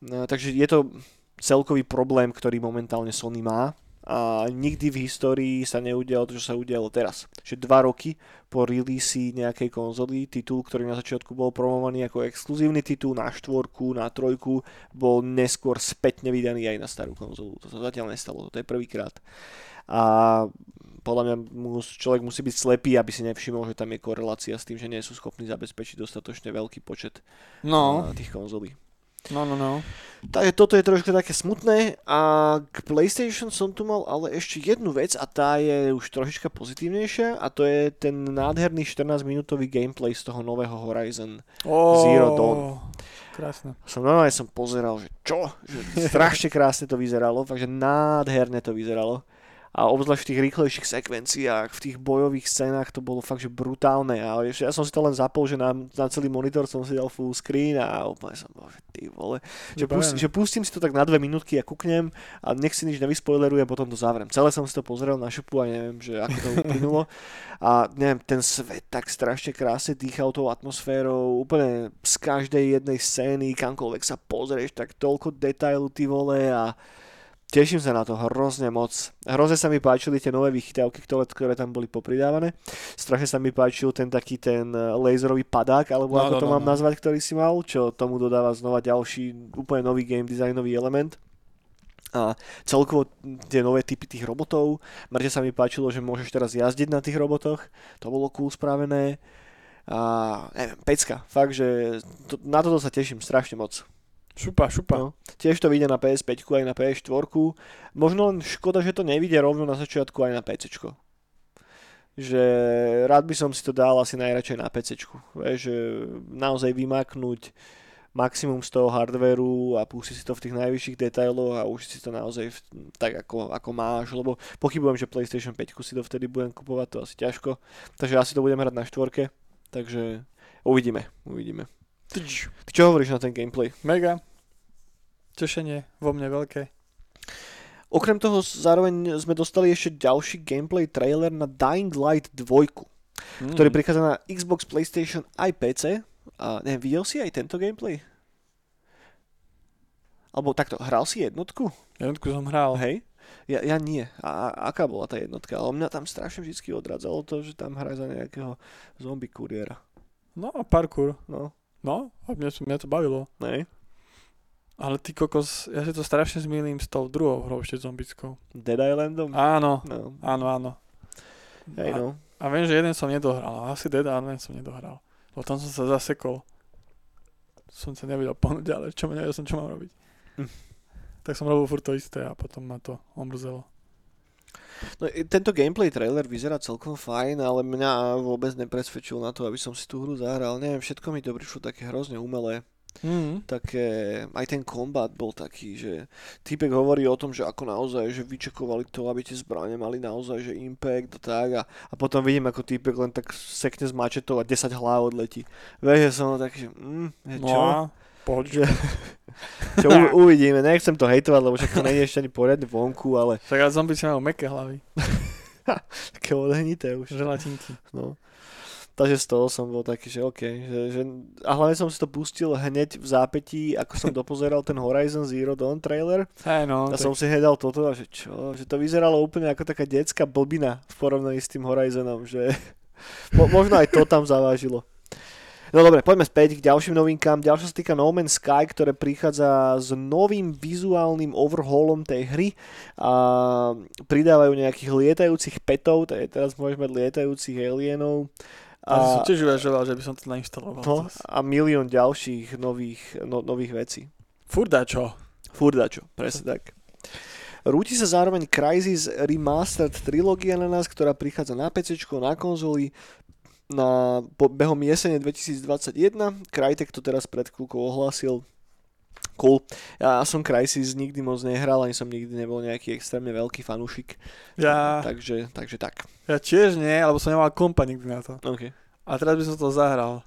No, takže je to celkový problém, ktorý momentálne Sony má a nikdy v histórii sa neudialo to, čo sa udialo teraz. Že dva roky po release nejakej konzoly, titul, ktorý na začiatku bol promovaný ako exkluzívny titul na štvorku, na trojku, bol neskôr spätne vydaný aj na starú konzolu. To sa zatiaľ nestalo, to je prvýkrát. A podľa mňa človek musí byť slepý, aby si nevšimol, že tam je korelácia s tým, že nie sú schopní zabezpečiť dostatočne veľký počet No, tých konzolí. No, no, no. Takže toto je trošku také smutné a k PlayStation som tu mal ale ešte jednu vec a tá je už trošička pozitívnejšia a to je ten nádherný 14 minútový gameplay z toho nového Horizon. Oh, Zero Dawn. Krásne. Som normálne som pozeral, že čo? Že strašne krásne to vyzeralo, takže nádherne to vyzeralo. A obzvlášť v tých rýchlejších sekvenciách, v tých bojových scénách to bolo fakt, že brutálne. A ešte ja som si to len zapol, že na, na celý monitor som si dal full screen a úplne som bol, že ty vole. Že, pustím, že pustím si to tak na dve minútky a kuknem a nech si nič nevyspoilerujem, potom to zavriem. Celé som si to pozrel na šupu a neviem, že ako to uplynulo. A neviem, ten svet tak strašne krásne dýchal tou atmosférou, úplne z každej jednej scény, kamkoľvek sa pozrieš, tak toľko detailu ty vole a teším sa na to hrozne moc. Hrozne sa mi páčili tie nové vychytávky, ktoré, ktoré tam boli popridávané. Strašne sa mi páčil ten taký ten eh, laserový padák, alebo No, ako no, to no, mám no. nazvať, ktorý si mal, čo tomu dodáva znova ďalší úplne nový game designový element. A celkovo tie nové typy tých robotov. Mŕte sa mi páčilo, že môžeš teraz jazdiť na tých robotoch. To bolo cool spravené. A neviem, pecka. Fakt, že to, na toto sa teším strašne moc. Šupa, šupa. No. Tiež to vyjde na PS5 aj na PS4. Možno len škoda, že to nevyjde rovno na začiatku aj na PC. Že rád by som si to dal asi najradšej na PC. Vieš, naozaj vymaknúť maximum z toho hardveru a pustiť si to v tých najvyšších detailoch a už si to naozaj v, tak ako, ako máš, lebo pochybujem, že PlayStation 5 si to vtedy budem kupovať, to asi ťažko. Takže asi to budem hrať na štvorke, takže uvidíme, uvidíme. Ty čo hovoríš na ten gameplay? Mega. Tešenie vo mne veľké. Okrem toho zároveň sme dostali ešte ďalší gameplay trailer na Dying Light 2, Mm. ktorý prichádza na Xbox, PlayStation aj PC. A neviem, videl si aj tento gameplay? Alebo takto, hral si jednotku? Jednotku som hral. Hej? Ja, ja nie. A, a aká bola tá jednotka? Ale mňa tam strašne vždy odradzalo to, že tam hrá za nejakého zombie kuriéra. No, parkour. No, No, a mňa, mňa to bavilo. nej. Ale ty kokos, ja si to strašne zmýlim s tou druhou hrou ešte zombickou. Dead Islandom? Áno, No, áno, áno. a, no. a viem, že jeden som nedohral, ale asi Dead Island som nedohral. Lebo tam som sa zasekol. Som sa nevedel pohnúť ďalej, čo, nevedel som, čo mám robiť. Hm. Tak som robil furt to isté a potom ma to omrzelo. No, tento gameplay trailer vyzerá celkom fajn, ale mňa vôbec nepresvedčil na to, aby som si tú hru zahral. Neviem, všetko mi to prišlo také hrozne umelé. Mm. Také, aj ten kombat bol taký, že týpek hovorí o tom, že ako naozaj, že vyčekovali to, aby tie zbrane mali naozaj, že impact a tak a, a potom vidím, ako týpek len tak sekne z mačetov a 10 hlav odletí. Vieš, že som taký, že mm, že No čo? a pohodička. čo u, uvidíme, nechcem to hejtovať, lebo však to je ešte ani poriadne vonku, ale Však ale zombie si majú meké hlavy. také odhnité už. Želatinky. No. Takže z toho som bol taký, že OK. Že, že, a hlavne som si to pustil hneď v zápätí, ako som dopozeral ten Horizon Zero Dawn trailer. Hej, no. A tak- som si hedal toto a že čo, že to vyzeralo úplne ako taká detská blbina v porovnaní s tým Horizonom, že mo, možno aj to tam zavážilo. No dobre, poďme späť k ďalším novinkám. Ďalšia sa týka No Man's Sky, ktoré prichádza s novým vizuálnym overhaulom tej hry a pridávajú nejakých lietajúcich petov, takže teraz môžeme mať lietajúcich alienov A som a, tiež uvažoval, že by som to nainštaloval. no, a milión ďalších nových, no, nových vecí. Furt čo? Furdačo, presne tak. Rúti sa zároveň Crysis Remastered trilógia na nás, ktorá prichádza na PC, na konzoli, na po, behom jesene 2021. Crytek to teraz pred chvíľkou ohlásil. Cool. Ja som Crysis nikdy moc nehral, ani som nikdy nebol nejaký extrémne veľký fanúšik. Ja, Takže, takže tak. ja tiež nie, alebo som nemal kompa nikdy na to. Okay. A teraz by som to zahral.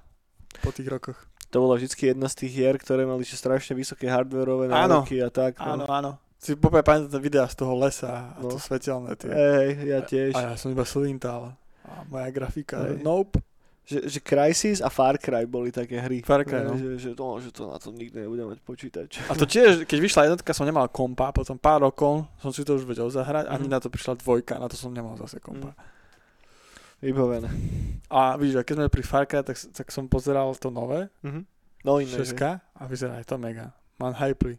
Po tých rokoch. To bola vždy jedna z tých hier, ktoré mali že strašne vysoké hardwareové Áno. nároky a tak. Áno, No. áno. Si poprvé pamätám videá z toho lesa a No. to svetelné tie. Hej, ja tiež. A ja som iba slintal. A moja grafika, Hej. nope. Že, že Crysis a Far Cry boli také hry. Far Cry, no. Že, že, no, že to na to nikdy nebudem mať počítač. A to tiež, keď vyšla jednotka, som nemal kompa, potom pár rokov som si to už vedel zahrať, ani Mhm. na to prišla dvojka, na to som nemal zase kompa. Vybavené. A víš, keď sme pri Far Cry, tak, tak som pozeral to nové, Mhm. No iné. 6 a vyzerá aj to mega. Man hypely.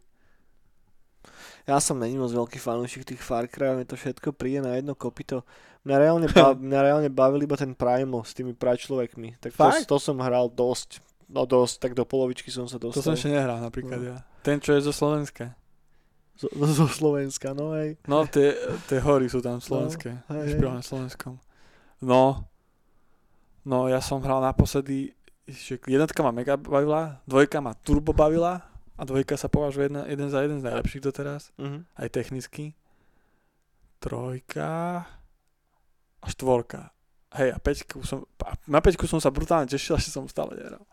Ja som není moc veľký fanúšik tých Far Cry, mne to všetko príde na jedno kopito. Mňa reálne, bav, mňa reálne bavil iba ten Primal s tými pračlovekmi. Tak to, Fakt? to som hral dosť. No dosť, tak do polovičky som sa To dostal. som ešte nehral napríklad No. ja. Ten, čo je zo Slovenska. Zo, zo Slovenska, no hej. No, tie, tie hory sú tam slovenské. No, hej, hej. Slovenskom. No, no ja som hral naposledy, že jednotka ma mega bavila, dvojka ma turbo bavila a dvojka sa považuje jedna, jeden za jeden z najlepších doteraz, Mhm. aj technicky. Trojka a štvorka. Hej, a peťku som, a na peťku som sa brutálne tešil, že som stále nehral.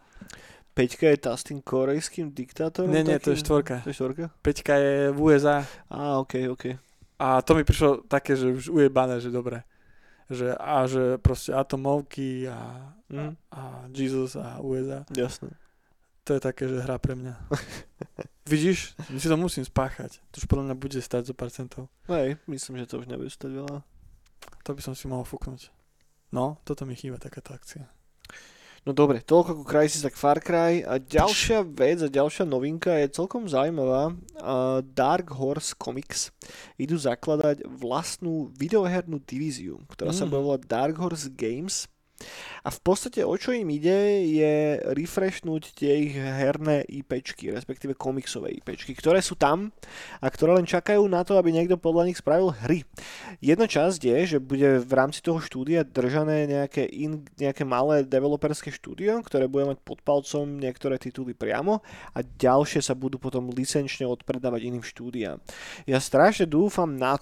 Peťka je tá s tým korejským diktátorom? Nie, nie, to je takým? štvorka. To je štvorka? Peťka je v USA Á, ok, ok. a to mi prišlo také, že už ujebané, že dobre. Že, a že proste atomovky a, Mhm. a Jesus a USA. Jasné. To je také, že hra pre mňa. Vidíš? My si to musím spáchať. To už podľa mňa bude stať zo pár centov. Hej, myslím, že to už nebude stať veľa. To by som si mohol fúknuť. No, toto mi chýba, takáto akcia. No dobre, toľko ku Crysis tak Far Cry. A ďalšia vec a ďalšia novinka je celkom zaujímavá. A Dark Horse Comics idú zakladať vlastnú videohernú divíziu, ktorá sa Mm. bude volať Dark Horse Games. A v podstate o čo im ide je refreshnúť tie ich herné IPčky, respektíve komiksové IPčky, ktoré sú tam a ktoré len čakajú na to, aby niekto podľa nich spravil hry. Jedna časť je, že bude v rámci toho štúdia držané nejaké, in, nejaké malé developerské štúdio, ktoré bude mať pod palcom niektoré tituly priamo a ďalšie sa budú potom licenčne odpredávať iným štúdiám. Ja strašne dúfam, na,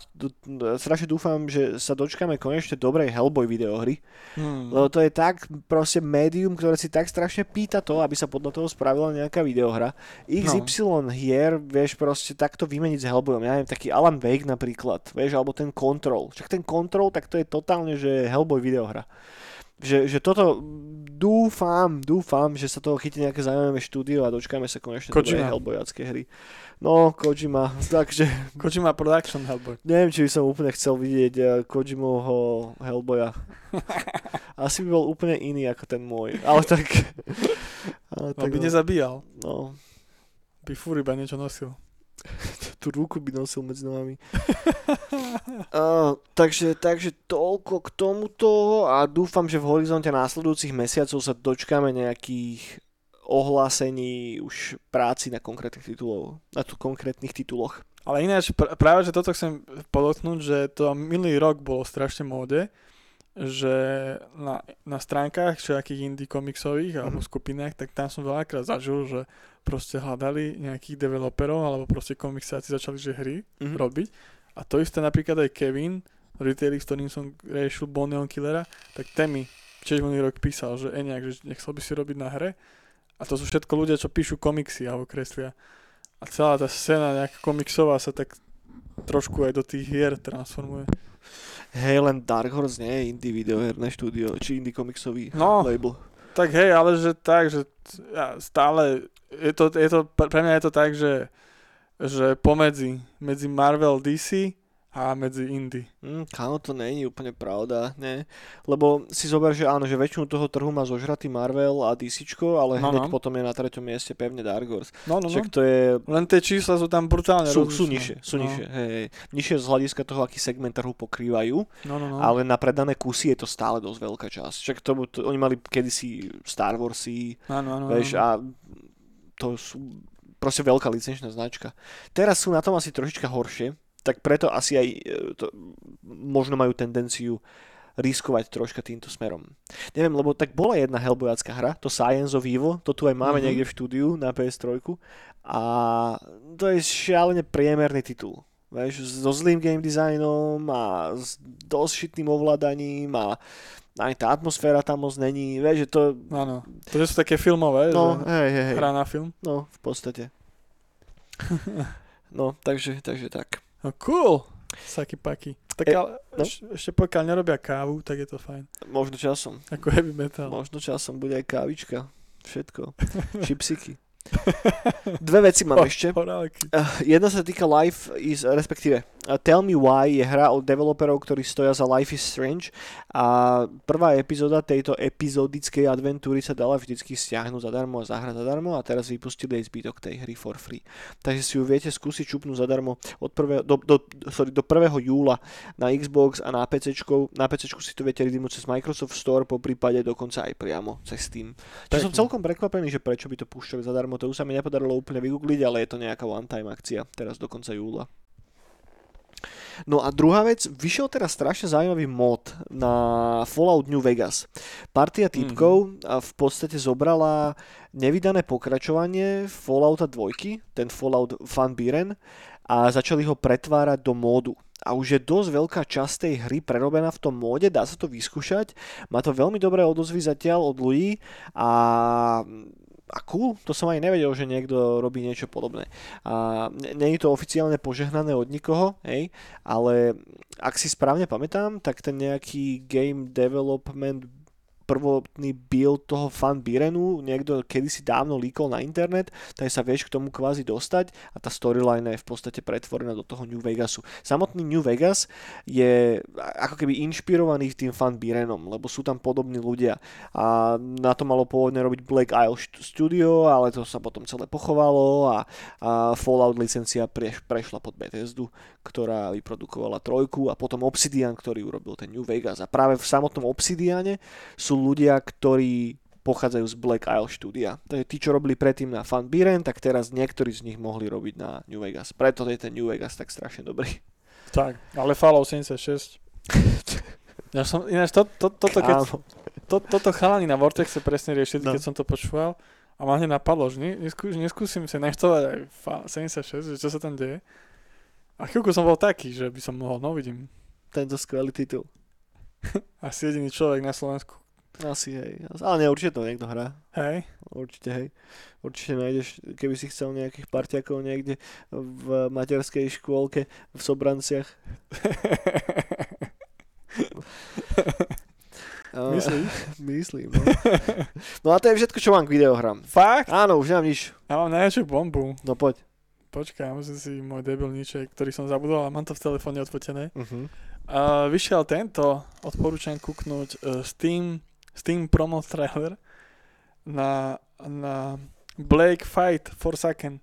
strašne dúfam, že sa dočkáme konečne dobrej Hellboy videohry, Hmm. lebo to je tak proste médium, ktoré si tak strašne pýta to, aby sa podľa toho spravila nejaká videohra. XY hier, vieš, proste takto vymeniť s Hellboyom. Ja neviem, taký Alan Wake napríklad, vieš, alebo ten Control. Však ten Control, tak to je totálne, že Hellboy videohra. Že, že toto dúfam, dúfam, že sa toho chytí nejaké zaujímavé štúdio a dočkáme sa konečne dobrej Kojima. Hellboyacké hry. No, Kojima, takže Kojima Production Hellboy. neviem, či by som úplne chcel vidieť eh, Kojimovho Hellboya. Asi by bol úplne iný ako ten môj. Ale tak... Ale On by nezabíjal. no, By fúr iba niečo nosil. tú ruku by nosil medzi nohami. uh, takže, takže toľko k tomuto a dúfam, že v horizonte následujúcich mesiacov sa dočkáme nejakých ohlásení už práci na konkrétnych titulov, na tu konkrétnych tituloch. Ale ináč, pr- práve že toto chcem podotknúť, že to minulý rok bolo strašne móde, že na, na stránkach všelijakých indie komiksových alebo Mhm. skupinách, tak tam som veľakrát zažil, že proste hľadali nejakých developerov alebo proste komiksáci začali, že hry Mhm. robiť. A to isté napríklad aj Kevin, retailer, s ktorým som riešil Bonneon Killera, tak ten mi tiež minulý rok písal, že Eniak, že nechcel by si robiť na hre. A to sú všetko ľudia, čo píšu komiksy alebo kreslia. A celá tá scéna nejaká komiksová sa tak trošku aj do tých hier transformuje. Hej, len Dark Horse nie je indie videoherné štúdio, či indie komiksový No. label. Tak hej, ale že tak, že ja stále, je to, je to, pre mňa je to tak, že, že pomedzi, medzi Marvel DC a medzi indie. Mm, kámo, to není úplne pravda, ne? Lebo si zober, že áno, že väčšinu toho trhu má zožratý Marvel a DC, ale No, hneď no. potom je na treťom mieste pevne Dark Horse. No, no, no. Však to je Len tie čísla sú tam brutálne sú, sú nižšie, sú no. nižšie, hej, hej. Nižšie z hľadiska toho, aký segment trhu pokrývajú, No, no, no. ale na predané kusy je to stále dosť veľká časť. Však to, to, oni mali kedysi Star Warsy, Áno, áno, vieš, a áno. to sú proste veľká licenčná značka. Teraz sú na tom asi trošička horšie, tak preto asi aj e, to, možno majú tendenciu riskovať troška týmto smerom. Neviem, lebo tak bola jedna Hellboyacká hra, to Science of Evil, to tu aj máme Mhm. niekde v štúdiu na PS3 a to je šialene priemerný titul. Vieš, so zlým game designom a s dosť šitným ovládaním a aj tá atmosféra tam moc není, vieš, že to, Áno. To sú také filmové, no, že hej, hej. hra na film. No, v podstate. No, takže, takže tak. No cool. Saky paky. Tak E, ale no. eš, ešte pokiaľ nerobia kávu, tak je to fajn. Možno časom. Ako heavy metal. Možno časom bude aj kávička. Všetko. Čipsiky. Dve veci mám ešte. Uh, jedna sa týka Life is, respektíve uh, Tell Me Why je hra od developerov, ktorí stoja za Life is Strange a prvá epizóda tejto epizodickej adventúry sa dala vždycky stiahnuť zadarmo a zahrať zadarmo a teraz vypustili aj zbytok tej hry for free. Takže si ju viete skúsiť čupnúť zadarmo od prvého, do, do, sorry, do 1. júla na Xbox a na PC. Na PC si to viete redeemuť cez Microsoft Store, po prípade dokonca aj priamo cez Steam. Čiže som Pekne. celkom prekvapený, že prečo by to púšťali zadarmo, to už sa mi nepodarilo úplne vygoogliť, ale je to nejaká one-time akcia, teraz do konca júla. No a druhá vec, vyšiel teraz strašne zaujímavý mod na Fallout New Vegas. Partia typkov mm-hmm. v podstate zobrala nevydané pokračovanie Fallouta 2, ten Fallout Van Buren, a začali ho pretvárať do módu. A už je dosť veľká časť tej hry prerobená v tom móde, dá sa to vyskúšať. Má to veľmi dobré odozvy zatiaľ od ľudí a a cool, to som aj nevedel, že niekto robí niečo podobné. A nie je to oficiálne požehnané od nikoho, hej, ale ak si správne pamätám, tak ten nejaký game development prvotný build toho Fan Birenu, niekto kedysi dávno líkol na internet, tak sa vieš k tomu kvázi dostať a tá storyline je v podstate pretvorená do toho New Vegasu. Samotný New Vegas je ako keby inšpirovaný tým Fan Birenom, lebo sú tam podobní ľudia a na to malo pôvodne robiť Black Isle St- Studio, ale to sa potom celé pochovalo a, a Fallout licencia preš, prešla pod Bethesdu, ktorá vyprodukovala trojku a potom Obsidian, ktorý urobil ten New Vegas a práve v samotnom Obsidiane sú ľudia, ktorí pochádzajú z Black Isle štúdia. Takže tí, čo robili predtým na Fan Biren, tak teraz niektorí z nich mohli robiť na New Vegas. Preto je ten New Vegas tak strašne dobrý. Tak, ale Fallout 76. Ja som, ináč to, to, toto, keď, to, toto chalani na Vortexe presne riešili, No. keď som to počúval. A ma hneď napadlo, že ne, neskú, neskúsim sa naštovať aj Fa- 76, že čo sa tam deje. A chvíľku som bol taký, že by som mohol, no vidím, Tento skvelý titul. asi jediný človek na Slovensku. Asi hej. Ale nie, určite to niekto hrá. Hej, Určite, hej. Určite nájdeš, keby si chcel nejakých parťakov niekde v materskej škôlke v Sobranciach. A- Myslíš? Myslím, no. no a to je všetko, čo mám k videohrám. Fakt? Áno, už nemám nič. Ja mám najväčšiu bombu. No poď. Počkaj, musím si môj debilníček, ktorý som zabudol, ale mám to v telefóne odfotené. Uh-huh. Uh, vyšiel tento, odporúčam kúknúť uh, Steam, Steam promo trailer na, na Blake Fight Forsaken.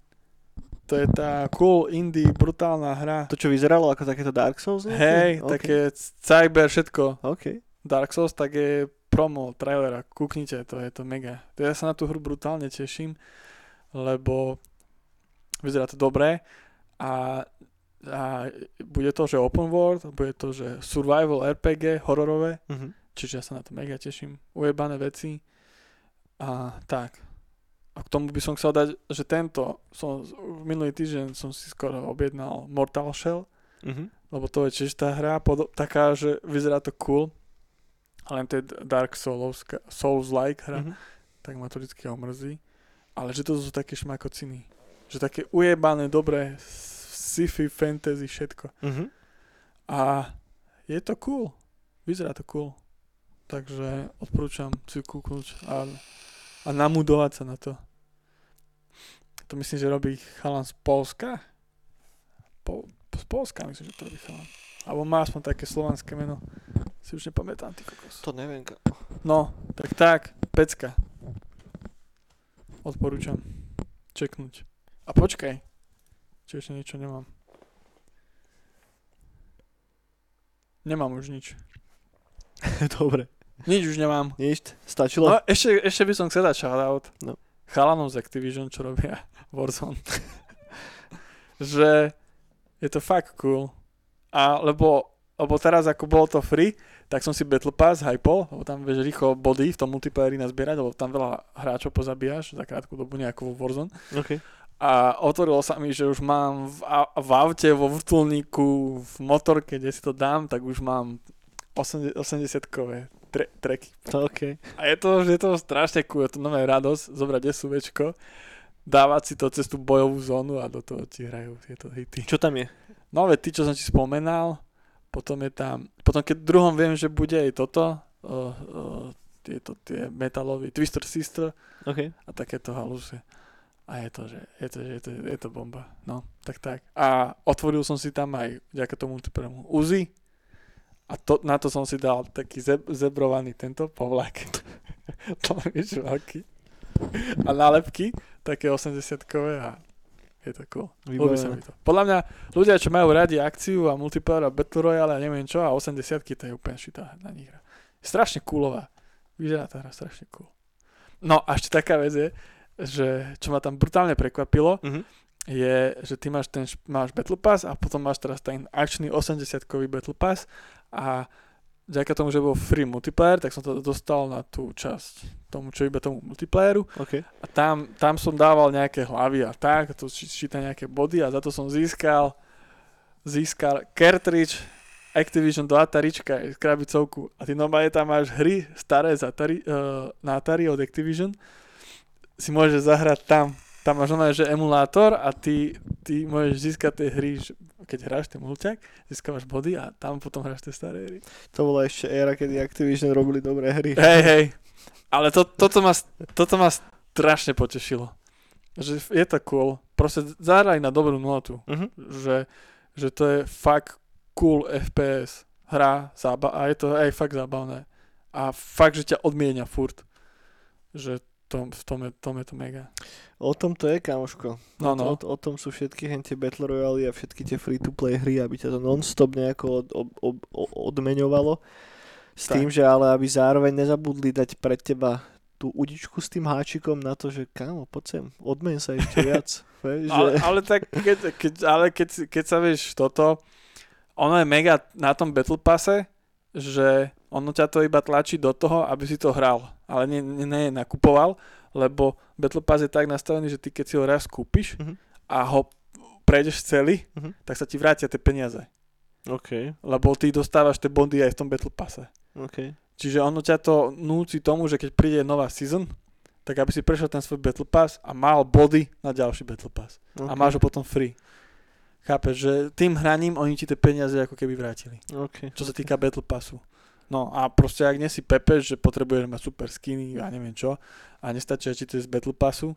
To je tá cool indie brutálna hra. To, čo vyzeralo ako takéto Dark Souls? Hej, OK. také cyber všetko. OK. Dark Souls, tak je promo trailera. Kúknite, to je to mega. Ja sa na tú hru brutálne teším, lebo vyzerá to dobre a, a bude to, že open world, bude to, že survival RPG, hororové, Uh-huh. Čiže ja sa na to mega teším. Ujebané veci a tak. A k tomu by som chcel dať, že tento, som, minulý týždeň som si skoro objednal Mortal Shell, Uh-huh. lebo to je tiež tá hra, podo- taká, že vyzerá to cool, ale to je Dark Souls, Souls-like hra, Uh-huh. tak ma to vždy omrzí. Ale že to sú také šmakociny. Že také ujebané, dobré sci-fi, fantasy, všetko. Uh-huh. A je to cool. Vyzerá to cool. Takže odporúčam si kúknúť a, a namudovať sa na to. To myslím, že robí chalan z Polska. Po, z Polska myslím, že to robí chalan. Alebo má aspoň také slovanské meno. Si už nepamätám, ty kokos. To neviem. ka- No, tak tak, pecka. Odporúčam. Čeknúť. A počkaj. Či ešte niečo nemám. Nemám už nič. Dobre. Nič už nemám. Nič? Stačilo? No, ešte, ešte by som chcel dať shoutout. No. Chalanom z Activision, čo robia Warzone. že je to fakt cool. A lebo, lebo teraz ako bolo to free, tak som si Battle Pass hypol, lebo tam vieš rýchlo body v tom multiplayeri nazbierať, lebo tam veľa hráčov pozabíjaš za krátku dobu nejakú Warzone. OK. A otvorilo sa mi, že už mám v, v aute, vo vrtulníku, v motorke, kde si to dám, tak už mám 80-kové tre- treky. To OK. A je to, je to strašne cool, je to nové radosť zobrať SUVčko, dávať si to cez tú bojovú zónu a do toho ti hrajú tieto hity. Čo tam je? No veď ty, čo som ti spomenal, potom je tam, potom keď druhom viem, že bude aj toto, uh, uh, tieto tie metalový Twister Sister OK. a takéto haluse. A je to, že je to, že je to, je to bomba. No, tak tak. A otvoril som si tam aj, vďaka tomu prvému Uzi. A to, na to som si dal taký zeb, zebrovaný tento povlak. to vieš, veľký. A nálepky, také 80-kové a je to cool. Ľúbi sa mi to. Podľa mňa ľudia, čo majú radi akciu a multiplayer a Battle Royale a neviem čo a 80 to je úplne šitá na nich hra. Strašne coolová. Vyzerá tá hra strašne cool. No a ešte taká vec je, že čo ma tam brutálne prekvapilo, Mhm. je, že ty máš ten máš Battle Pass a potom máš teraz ten akčný 80-kový Battle Pass a vďaka tomu, že bol free multiplayer, tak som to dostal na tú časť tomu, čo iba tomu multiplayeru. OK. a tam, tam som dával nejaké hlavy a tak, to číta nejaké body a za to som získal získal cartridge Activision do Atarička, krabicovku a ty normálne tam máš hry staré z Atari, uh, na Atari od Activision. Si môžeš zahrať tam. Tam máš normálne, že emulátor a ty, ty môžeš získať tie hry, keď hráš ten mulťak, získavaš body a tam potom hráš tie staré hry. To bola ešte éra, kedy Activision robili dobré hry. Hej, hej. Ale to, toto, ma, toto ma strašne potešilo. Že je to cool. Proste zahraj na dobrú notu. Mhm. Že, že to je fakt cool FPS. Hra zába- a je to aj fakt zábavné. A fakt, že ťa odmienia furt. Že to, v tom je, tom je to mega. O tom to je, kamoško. No, O, no. o tom sú všetky hen tie Battle Royale a všetky tie free-to-play hry, aby ťa to non-stop nejako od, od, od, odmeňovalo. S Tak. tým, že ale aby zároveň nezabudli dať pre teba tú udičku s tým háčikom na to, že kámo, poď sem, odmeň sa ešte viac. Ale, že... ale tak, keď, keď, ale keď, keď sa vieš toto, ono je mega na tom Battle Passe, že ono ťa to iba tlačí do toho, aby si to hral. Ale nie, nie, nie nakupoval, lebo Battle Pass je tak nastavený, že ty keď si ho raz kúpiš Mhm. a ho prejdeš celý, Mhm. tak sa ti vrátia tie peniaze. OK, Lebo ty dostávaš tie bondy aj v tom Battle Passe. OK. Čiže ono ťa to núci tomu, že keď príde nová season, tak aby si prešiel ten svoj Battle Pass a mal body na ďalší Battle Pass okay. a máš ho potom free. Chápeš, že tým hraním oni ti tie peniaze ako keby vrátili. OK. Čo sa týka Battle Passu. No a proste ak nie si pepeš, že potrebuješ mať super skiny a neviem čo a nestačí ti to z Battle Passu,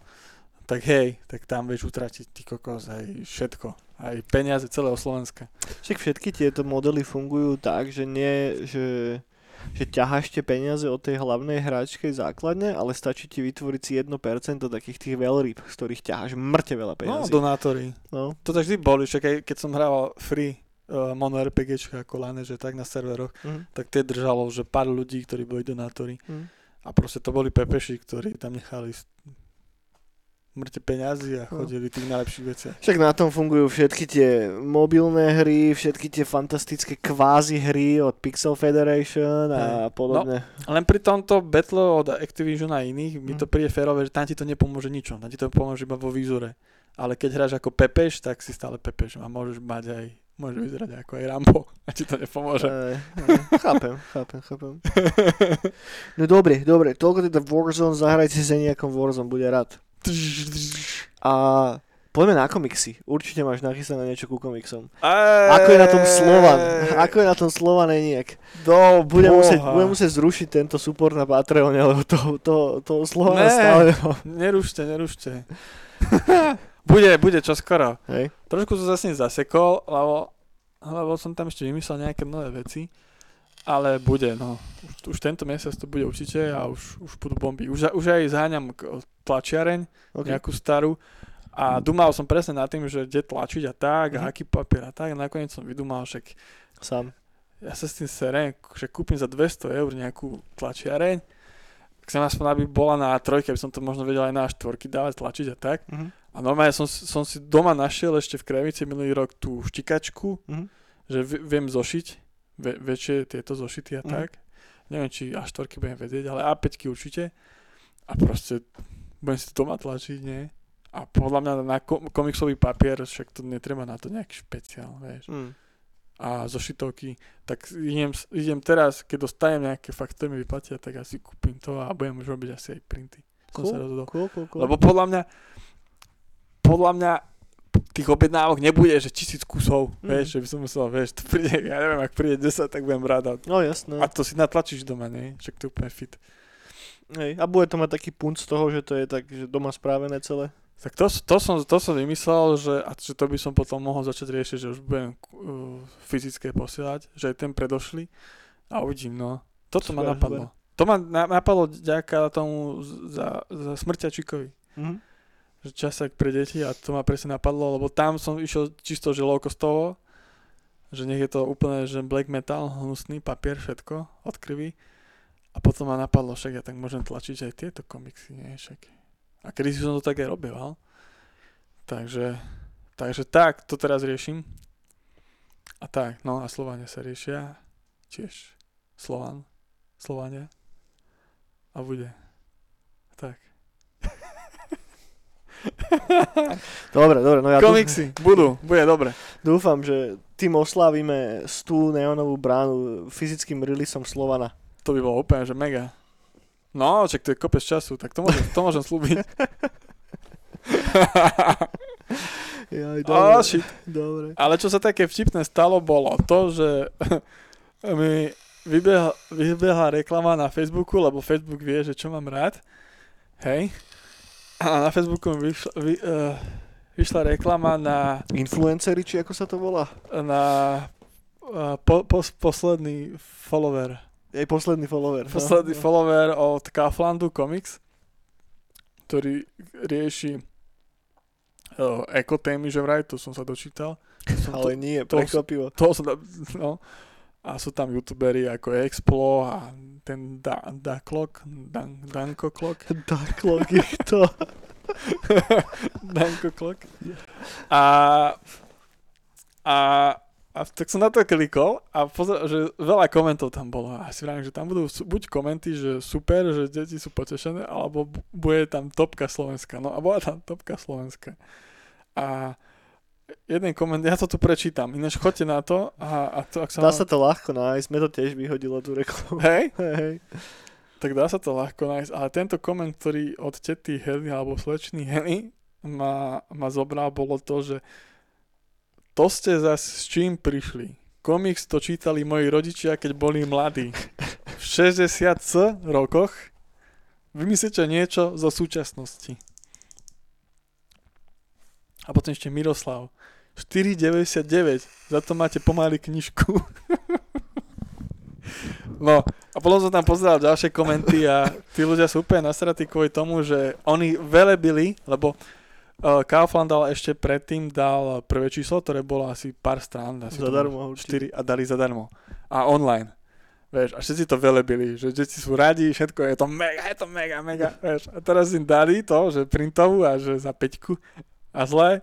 tak hej, tak tam vieš utratiť ty kokos aj všetko. Aj peniaze celého Slovenska. Však všetky tieto modely fungujú tak, že nie, že, že ťaháš tie peniaze od tej hlavnej hráčkej základne, ale stačí ti vytvoriť si 1% takých tých veľryb, z ktorých ťaháš mŕte veľa No, peniazí. donátori. No, To tak vždy boli, však aj keď som hrával free uh, mono RPGčka ako Lane, že tak na serveroch, mhm. tak tie držalo, že pár ľudí, ktorí boli donátori. Mhm. A proste to boli pepeši, ktorí tam nechali mŕte peňazí a No. chodili tých najlepších veciach. Však na tom fungujú všetky tie mobilné hry, všetky tie fantastické kvázi hry od Pixel Federation a podobne. Len pri tomto Battle od Activision a iných mi to Mhm. príde férové, že tam ti to nepomôže ničom, tam ti to pomôže iba vo výzore. Ale keď hráš ako Pepeš, tak si stále Pepeš a môžeš mať aj, môžeš vyzerať ako aj Rambo a ti to nepomôže. Ej, ej, chápem, chápem, chápem. No dobre, dobre, toľko teda Warzone, zahrajte si nejakom Warzone, bude rád. A Poďme na komiksy. Určite máš nachystané niečo ku komiksom. Eee, Ako je na tom Slovan? Ako je na tom Slovan Eniak? Do Budem musieť, budem musieť zrušiť tento support na Patreone, lebo to, to, to Slovana Ne. stále... Nerušte, nerušte. bude, bude čoskoro. Hej. Trošku som sa s ním zasekol, lebo, lebo som tam ešte vymyslel nejaké nové veci. Ale bude, no. Už, už tento mesiac to bude určite a už, už budú bomby. Už, už aj zháňam tlačiareň, Okay. nejakú starú. A dumal som presne nad tým, že kde tlačiť a tak, a Mhm. aký papier a tak. A nakoniec som vydumal, však Sám. ja sa s tým serem, že kúpim za 200 eur nejakú tlačiareň. Chcem aspoň, aby bola na trojke, aby som to možno vedel aj na štvorky dávať, tlačiť a tak. Mhm. A normálne som, som si doma našiel ešte v Krevici minulý rok tú štikačku, Mhm. že viem zošiť ve, väčšie tieto zošity a Mhm. tak. Neviem, či A4 budem vedieť, ale A5 určite. A proste budem si to doma tlačiť, nie? A podľa mňa na ko- komiksový papier, však to netreba na to nejaký špeciál, vieš. Mm. A zošitovky, tak idem, idem teraz, keď dostanem nejaké fakt, ktoré mi vyplatia, tak asi kúpim to a budem už robiť asi aj printy. Som sa rozhodol. Cool, cool, cool. Lebo podľa mňa, podľa mňa tých objednávok nebude, že tisíc kusov, Mm. vieš, že by som musel, vieš, to príde, ja neviem, ak príde 10, tak budem rád. No jasné. A to si natlačíš doma, nie? Však to je úplne fit. Hej. A bude to mať taký punt z toho, že to je tak, že doma správené celé. Tak to, to, som, to som vymyslel, že, a že to by som potom mohol začať riešiť, že už budem uh, fyzické posielať, že aj ten predošli a uvidím, no. Toto ma Super, napadlo. To ma na, napadlo ďaká tomu za, za smrťačíkovi. Mhm. Že časák pre deti a to ma presne napadlo, lebo tam som išiel čisto že low costovo, že nech je to úplne že black metal, hnusný papier, všetko od. A potom ma napadlo, však ja tak môžem tlačiť aj tieto komiksy, nie však. A kedy som to tak aj robieval. Takže, takže tak, to teraz riešim. A tak, no a Slovania sa riešia tiež. Slovan, Slovania. A bude. Tak. Dobre, dobre, no ja dúfam, Komiksy budú, bude dobre. dúfam, že tým oslavíme tú neonovú bránu fyzickým releaseom Slovana. To by bolo úplne, že mega. No, čak to je kopec času, tak to môžem, to môžem slúbiť. Jaj, oh, shit. dobre. Ale čo sa také vtipné stalo, bolo to, že mi vybehla, vybehla reklama na Facebooku, lebo Facebook vie, že čo mám rád. Hej. A na Facebooku mi vyšla, vy, uh, vyšla reklama na, Influenceri, či ako sa to volá? na uh, po, po, posledný follower. Jej posledný follower. no. Posledný follower od Kauflandu Comics, ktorý rieši uh, ekotémy, že vraj, to som sa dočítal. To som Ale nie, to- prekvapivo. to som, da- no. A sú tam youtuberi ako Explo a ten da, Daklok, Dan, Danko Klok, Tak, logik to. Danko Klok. A, a, a tak som na to klikol a pozor, že veľa komentov tam bolo. A si vravím, že tam budú buď komenty, že super, že deti sú potešené, alebo bu- bude tam topka Slovenska. No a bola tam topka Slovenska. A jeden koment, ja to tu prečítam, ináč choďte na to a, a to, ak sa Dá vám- sa to ľahko nájsť, sme to tiež vyhodilo tú reklamu. Hej, Hej, tak dá sa to ľahko nájsť, ale tento koment, ktorý od tety Hely alebo slečny Hely ma, ma zobral, bolo to, že to ste zas s čím prišli. Komiks to čítali moji rodičia, keď boli mladí. V 60 rokoch vymyslíte niečo zo súčasnosti. A potom ešte Miroslav. 4,99. Za to máte pomaly knižku. No, a potom som tam pozeral ďalšie komenty a tí ľudia sú úplne nasratí kvôli tomu, že oni velebili, lebo uh, Kaufland dal ešte predtým dal prvé číslo, ktoré bolo asi pár strán. Asi Zadarmo určite. 4 a dali zadarmo. A online. Vieš, a všetci to velebili, že deti sú radi, všetko je to mega, je to mega, mega, vieš. A teraz im dali to, že printovú a že za peťku a zle.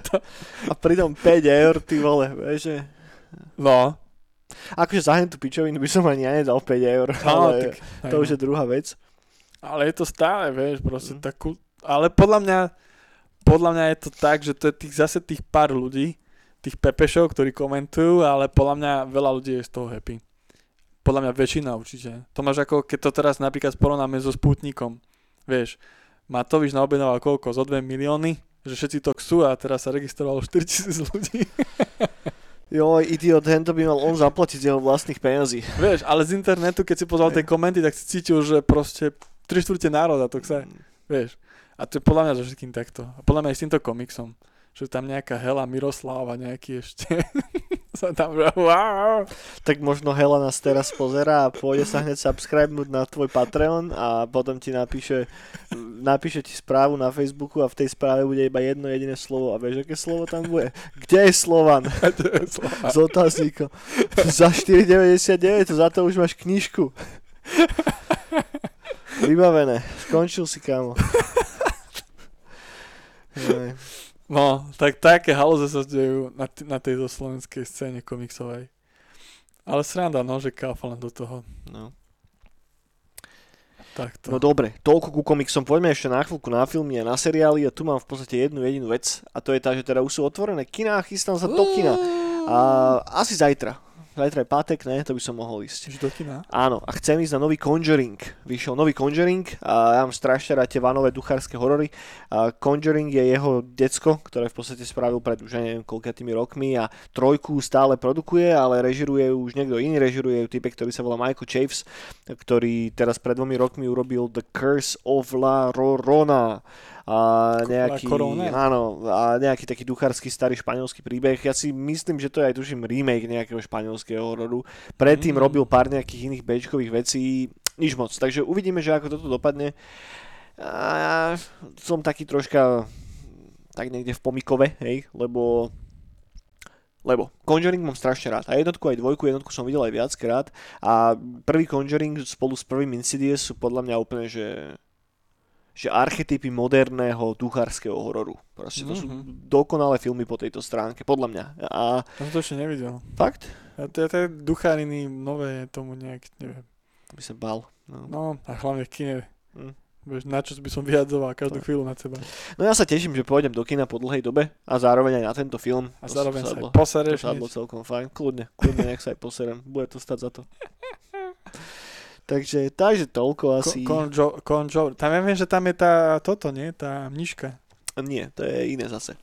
A pritom 5 eur, ty vole, vieš, že... No, Akože za tú pičovinu by som ani ja nedal 5 eur, no ale tak, to už je druhá vec. Ale je to stále, vieš, proste mm. takú... Ale podľa mňa, podľa mňa je to tak, že to je tých, zase tých pár ľudí, tých pepešov, ktorí komentujú, ale podľa mňa veľa ľudí je z toho happy. Podľa mňa väčšina určite. To máš ako, keď to teraz napríklad porovnáme so Sputnikom. Vieš, Matovič naobjednával koľko? Zo 2 milióny? Že všetci to chcú a teraz sa registrovalo 4000 ľudí. Jo, idiot, hento by mal on zaplatiť z jeho vlastných peniazí. Vieš, ale z internetu, keď si pozval tie komenty, tak si cítil, že proste 3 štvrte národa to chce. Vieš. A to je podľa mňa so všetkým takto. A podľa mňa aj s týmto komiksom. Že tam nejaká Hela Miroslava nejaký ešte sa tam, že wow. Tak možno Hela nás teraz pozera a pôjde sa hneď subscribenúť na tvoj Patreon a potom ti napíše, napíše ti správu na Facebooku a v tej správe bude iba jedno jediné slovo. A vieš, aké slovo tam bude? Kde je Slovan? S otáznikom. Za 4,99, za to už máš knižku. Vybavené. Skončil si, kámo. No, tak také halóze sa dejú na, t- na tejto slovenskej scéne komiksovej. Ale sranda, no, že káfa len do toho. No. Takto. no dobre, toľko ku komiksom. Poďme ešte na chvíľku na filmy a na seriály a tu mám v podstate jednu jedinú vec a to je tá, že teda už sú otvorené kina, chystám sa do kina. A asi zajtra. Zajtra je pátek, ne? To by som mohol ísť. Čiže do kina? Áno, a chcem ísť na nový Conjuring. Vyšiel nový Conjuring a ja mám strašne rád tie vanové duchárske horory. A Conjuring je jeho decko, ktoré v podstate spravil pred už neviem koľkatými rokmi a trojku stále produkuje, ale režiruje už niekto iný, režiruje ju typek, ktorý sa volá Michael Chaves, ktorý teraz pred dvomi rokmi urobil The Curse of La Rorona a nejaký, áno, a nejaký taký duchársky starý španielský príbeh. Ja si myslím, že to je aj tuším remake nejakého španielského hororu. Predtým Mm. robil pár nejakých iných bečkových vecí, nič moc. Takže uvidíme, že ako toto dopadne. A som taký troška tak niekde v pomikove, hej, lebo lebo Conjuring mám strašne rád. A jednotku aj dvojku, jednotku som videl aj viackrát. A prvý Conjuring spolu s prvým Insidious sú podľa mňa úplne, že že archetypy moderného duchárskeho hororu. Proste to sú Mhm. dokonalé filmy po tejto stránke, podľa mňa. A Ja som to ešte nevidel. fakt? Ja to, to je ducháriny nové, tomu nejak, neviem. By sa bal. No. No, a hlavne v kine. Hm. Vieš, na čo by som vyhadzoval každú No. chvíľu na seba. no ja sa teším, že pôjdem do kina po dlhej dobe a zároveň aj na tento film. A To zároveň sa aj posereš. To sadlo celkom fajn. Kľudne, kľudne nech sa aj poserem. Bude to stať za to. takže, takže toľko asi. Conjo, Conjo, tam ja viem, že tam je tá, toto, nie? Tá mniška. Nie, to je iné zase.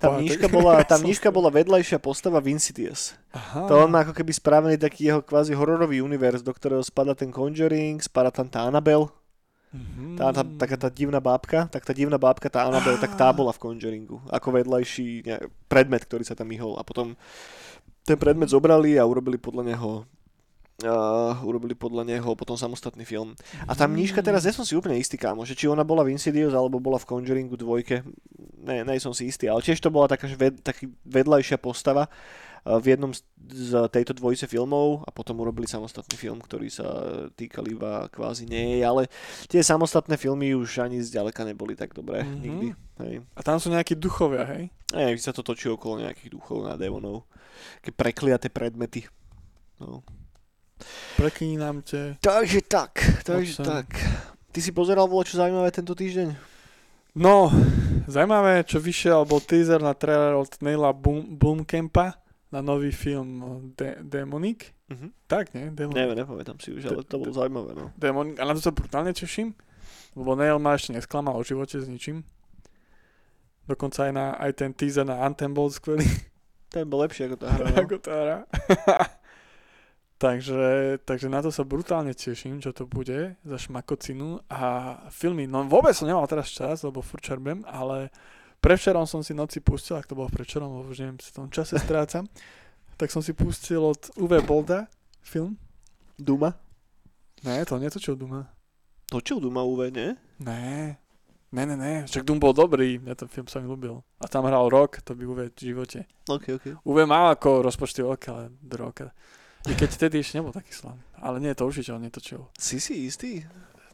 Tá tak- bola, tá si- bola vedľajšia postava v Insidious. Aha. To on má ako keby spravený taký jeho kvázi hororový univerz, do ktorého spada ten Conjuring, spada tam tá Annabelle, Mhm. tá, tá, taká tá divná bábka, tak tá divná bábka, tá Annabelle, tak tá bola v Conjuringu, ako vedľajší ne, predmet, ktorý sa tam myhol. A potom ten predmet zobrali a urobili podľa neho Uh, urobili podľa neho potom samostatný film. A tá mníška teraz, ja som si úplne istý, kámo, že či ona bola v Insidious alebo bola v Conjuringu dvojke, ne, ne som si istý, ale tiež to bola taká, ved, taký vedľajšia postava uh, v jednom z, z tejto dvojice filmov a potom urobili samostatný film, ktorý sa týkal iba kvázi nej, ale tie samostatné filmy už ani zďaleka neboli tak dobré Mhm. nikdy. Hej. A tam sú nejakí duchovia, hej? Ne, sa to točí okolo nejakých duchov a démonov. Také prekliaté predmety. No. Preklínam te. Takže tak, takže Otcem. tak. Ty si pozeral bolo čo zaujímavé tento týždeň? No, zaujímavé, čo vyšiel, bol teaser na trailer od Neila Boom, Blomkampa na nový film De- Demonic. Mhm. Tak, nie? Demonic. Neviem, nepamätám si už, ale to bolo zaujímavé, no. Demonic. A na to sa brutálne teším, lebo Neil ma ešte nesklamal o živote s ničím. Dokonca aj, na, aj ten teaser na Anthem bol skvelý. Ten bol lepší ako tá hra, no. ako tá hra. takže, takže na to sa brutálne teším, čo to bude za šmakocinu a filmy, no vôbec som nemal teraz čas, lebo furt čerbem, ale prevčerom som si noci pustil, ak to bolo prevčerom, lebo už neviem, si v tom čase strácam, tak som si pustil od Uwe Bolda film. Duma? Ne, to netočil Duma. Točil Duma UV, nie? Ne, ne, ne, ne, však Doom bol dobrý, mňa ten film sa mi ľúbil. A tam hral rok, to by Uwe v živote. Ok, ok. Uwe mal ako rozpočty veľké, ale do roka. I keď vtedy ešte nebol taký slavný. Ale nie, to určite on netočil. Si si istý?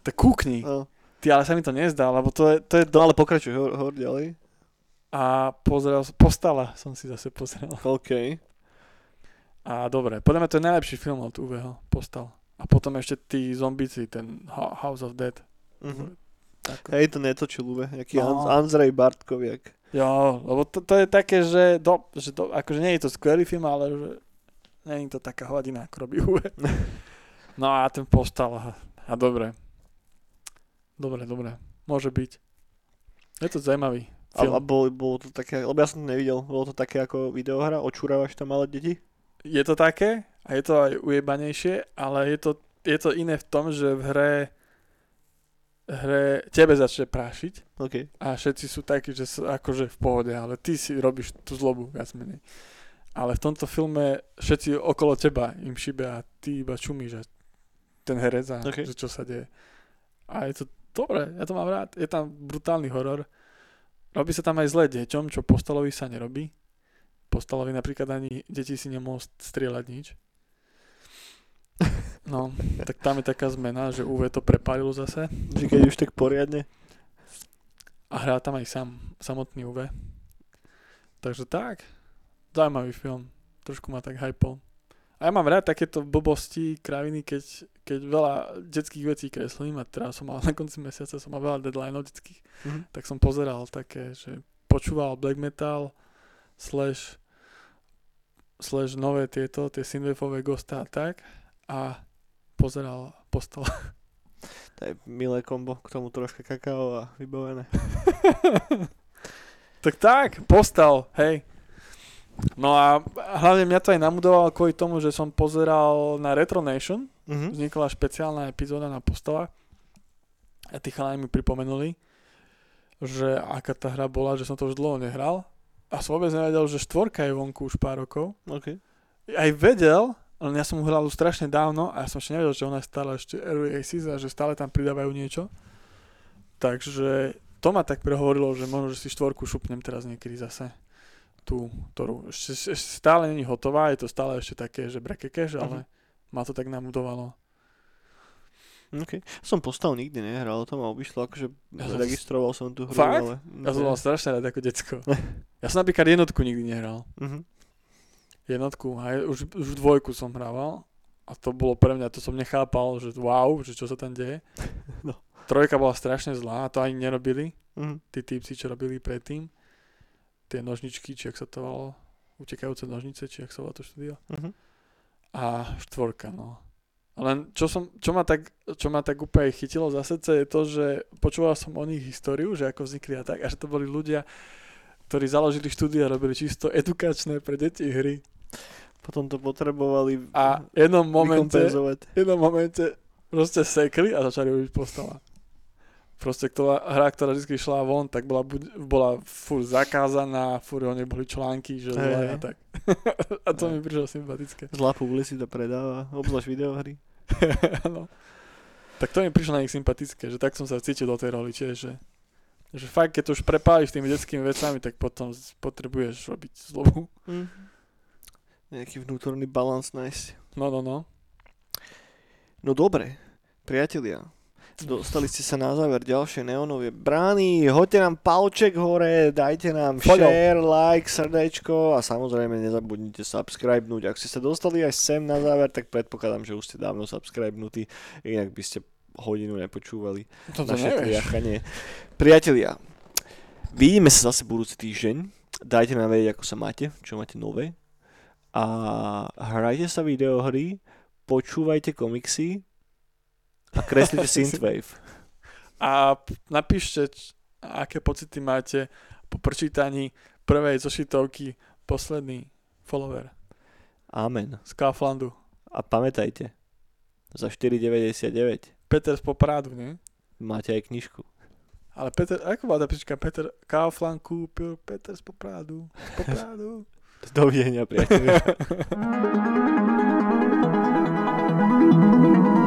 Tak kúkni. No, Ty, ale sa mi to nezdá, lebo to je, to je no do... ale pokračuj, hovor, hovor ďalej. A pozeral som, Postala som si zase pozrel. OK. A dobre, podľa mňa to je najlepší film od Uweho, Postal. A potom ešte tí zombici, ten Ho- House of Dead. Mhm. Tak. Hej, to netočil UV, jaký No. no. Andrej Bartkoviak. Jo, lebo to, to je také, že, do, že do, akože nie je to skvelý film, ale že nie je to taká hladina, ako robí Uwe. No a ten Postal, a, a dobre. Dobre, dobre, môže byť. Je to zaujímavý. A, Film. a bolo, bolo to také, lebo ja som to nevidel, bolo to také ako videohra, očúravaš tam malé deti? Je to také a je to aj ujebanejšie, ale je to, je to iné v tom, že v hre hre tebe začne prášiť OK. a všetci sú takí, že sú akože v pohode, ale ty si robíš tú zlobu viac menej. Ale v tomto filme všetci okolo teba im šibe a ty iba čumíš a ten herec a Ok. že čo sa deje. A je to dobré, ja to mám rád. Je tam brutálny horor. Robí sa tam aj zle deťom, čo postalovi sa nerobí. Postalovi napríklad ani deti si nemôžu strieľať nič. No, tak tam je taká zmena, že UV to prepálilo zase. Že keď už tak poriadne. A hrá tam aj sám, samotný UV. Takže tak, zaujímavý film. Trošku ma tak hypol. A ja mám rád takéto blbosti, kraviny, keď, keď veľa detských vecí kreslím a teraz som mal na konci mesiaca som mal veľa deadlineov detských, Mhm. tak som pozeral také, že počúval black metal slash slash nové tieto, tie synthwaveové gosta a tak a pozeral postal. To je milé kombo, k tomu troška kakao a vybavené. tak tak, postal, hej. No a hlavne mňa to aj namudovalo kvôli tomu, že som pozeral na Retro Nation, Mhm. vznikla špeciálna epizóda na postava a tí chalani mi pripomenuli, že aká tá hra bola, že som to už dlho nehral a som vôbec nevedel, že štvorka je vonku už pár rokov. OK. Aj vedel, len ja som mu hral už strašne dávno a ja som ešte nevedel, že ona je stále ešte Early a že stále tam pridávajú niečo. Takže to ma tak prehovorilo, že možno, že si štvorku šupnem teraz niekedy zase tú, ktorú ešte, ešte stále není hotová, je to stále ešte také, že brekekeš, ale ma to tak namudovalo. OK. Som postav nikdy nehral, to ma obišlo, akože Ja registroval som tú hru, Fakt? ale... Ja som mal strašne rád ako decko. Ja som napríklad jednotku nikdy nehral. Mhm. Jednotku, aj už, už dvojku som hrával a to bolo pre mňa, to som nechápal, že wow, že čo sa tam deje. No. Trojka bola strašne zlá a to ani nerobili, Mhm. tí typci, čo robili predtým. Tie nožničky, či jak sa to volalo, utekajúce nožnice, či jak sa volalo to štúdio. Mhm. A štvorka, no. Len čo, som, čo, ma tak, čo ma tak úplne chytilo za srdce je to, že počúval som o nich históriu, že ako vznikli a tak, a že to boli ľudia, ktorí založili štúdia a robili čisto edukačné pre deti hry. Potom to potrebovali A v jednom momente, jednom momente proste sekli a začali robiť postava. Proste ktorá, hra, ktorá vždy šla von, tak bola, bola fur zakázaná, fur o nej boli články, že zle a tak. a to Hej. mi prišlo sympatické. Zlá publicita predáva, obzvlášť videohry. Áno. tak to mi prišlo na nich sympatické, že tak som sa cítil do tej roli tiež, že, že fakt, keď to už prepáliš tými detskými vecami, tak potom potrebuješ robiť zlobu. Mhm. Nejaký vnútorný balans nájsť. No, no, no. No dobre, priatelia. Dostali ste sa na záver ďalšie neonové brány. Hoďte nám palček hore, dajte nám Follow. share, like, srdečko a samozrejme nezabudnite subscribenúť. Ak ste sa dostali aj sem na záver, tak predpokladám, že už ste dávno subscribenutí, inak by ste hodinu nepočúvali Toto naše triachanie. Priatelia, vidíme sa zase budúci týždeň. Dajte nám vedieť, ako sa máte, čo máte nové. A hrajte sa videohry, počúvajte komiksy a kreslite synthwave. A napíšte, aké pocity máte po prečítaní prvej zošitovky posledný follower Amen. z Kauflandu. A pamätajte, za 4,99 Peter z Poprádu, nie? máte aj knižku. Ale Peter, ako bola tá písnička? Peter Kaufland kúpil Peter z Poprádu. Z Poprádu. Dovidenia, priatelia.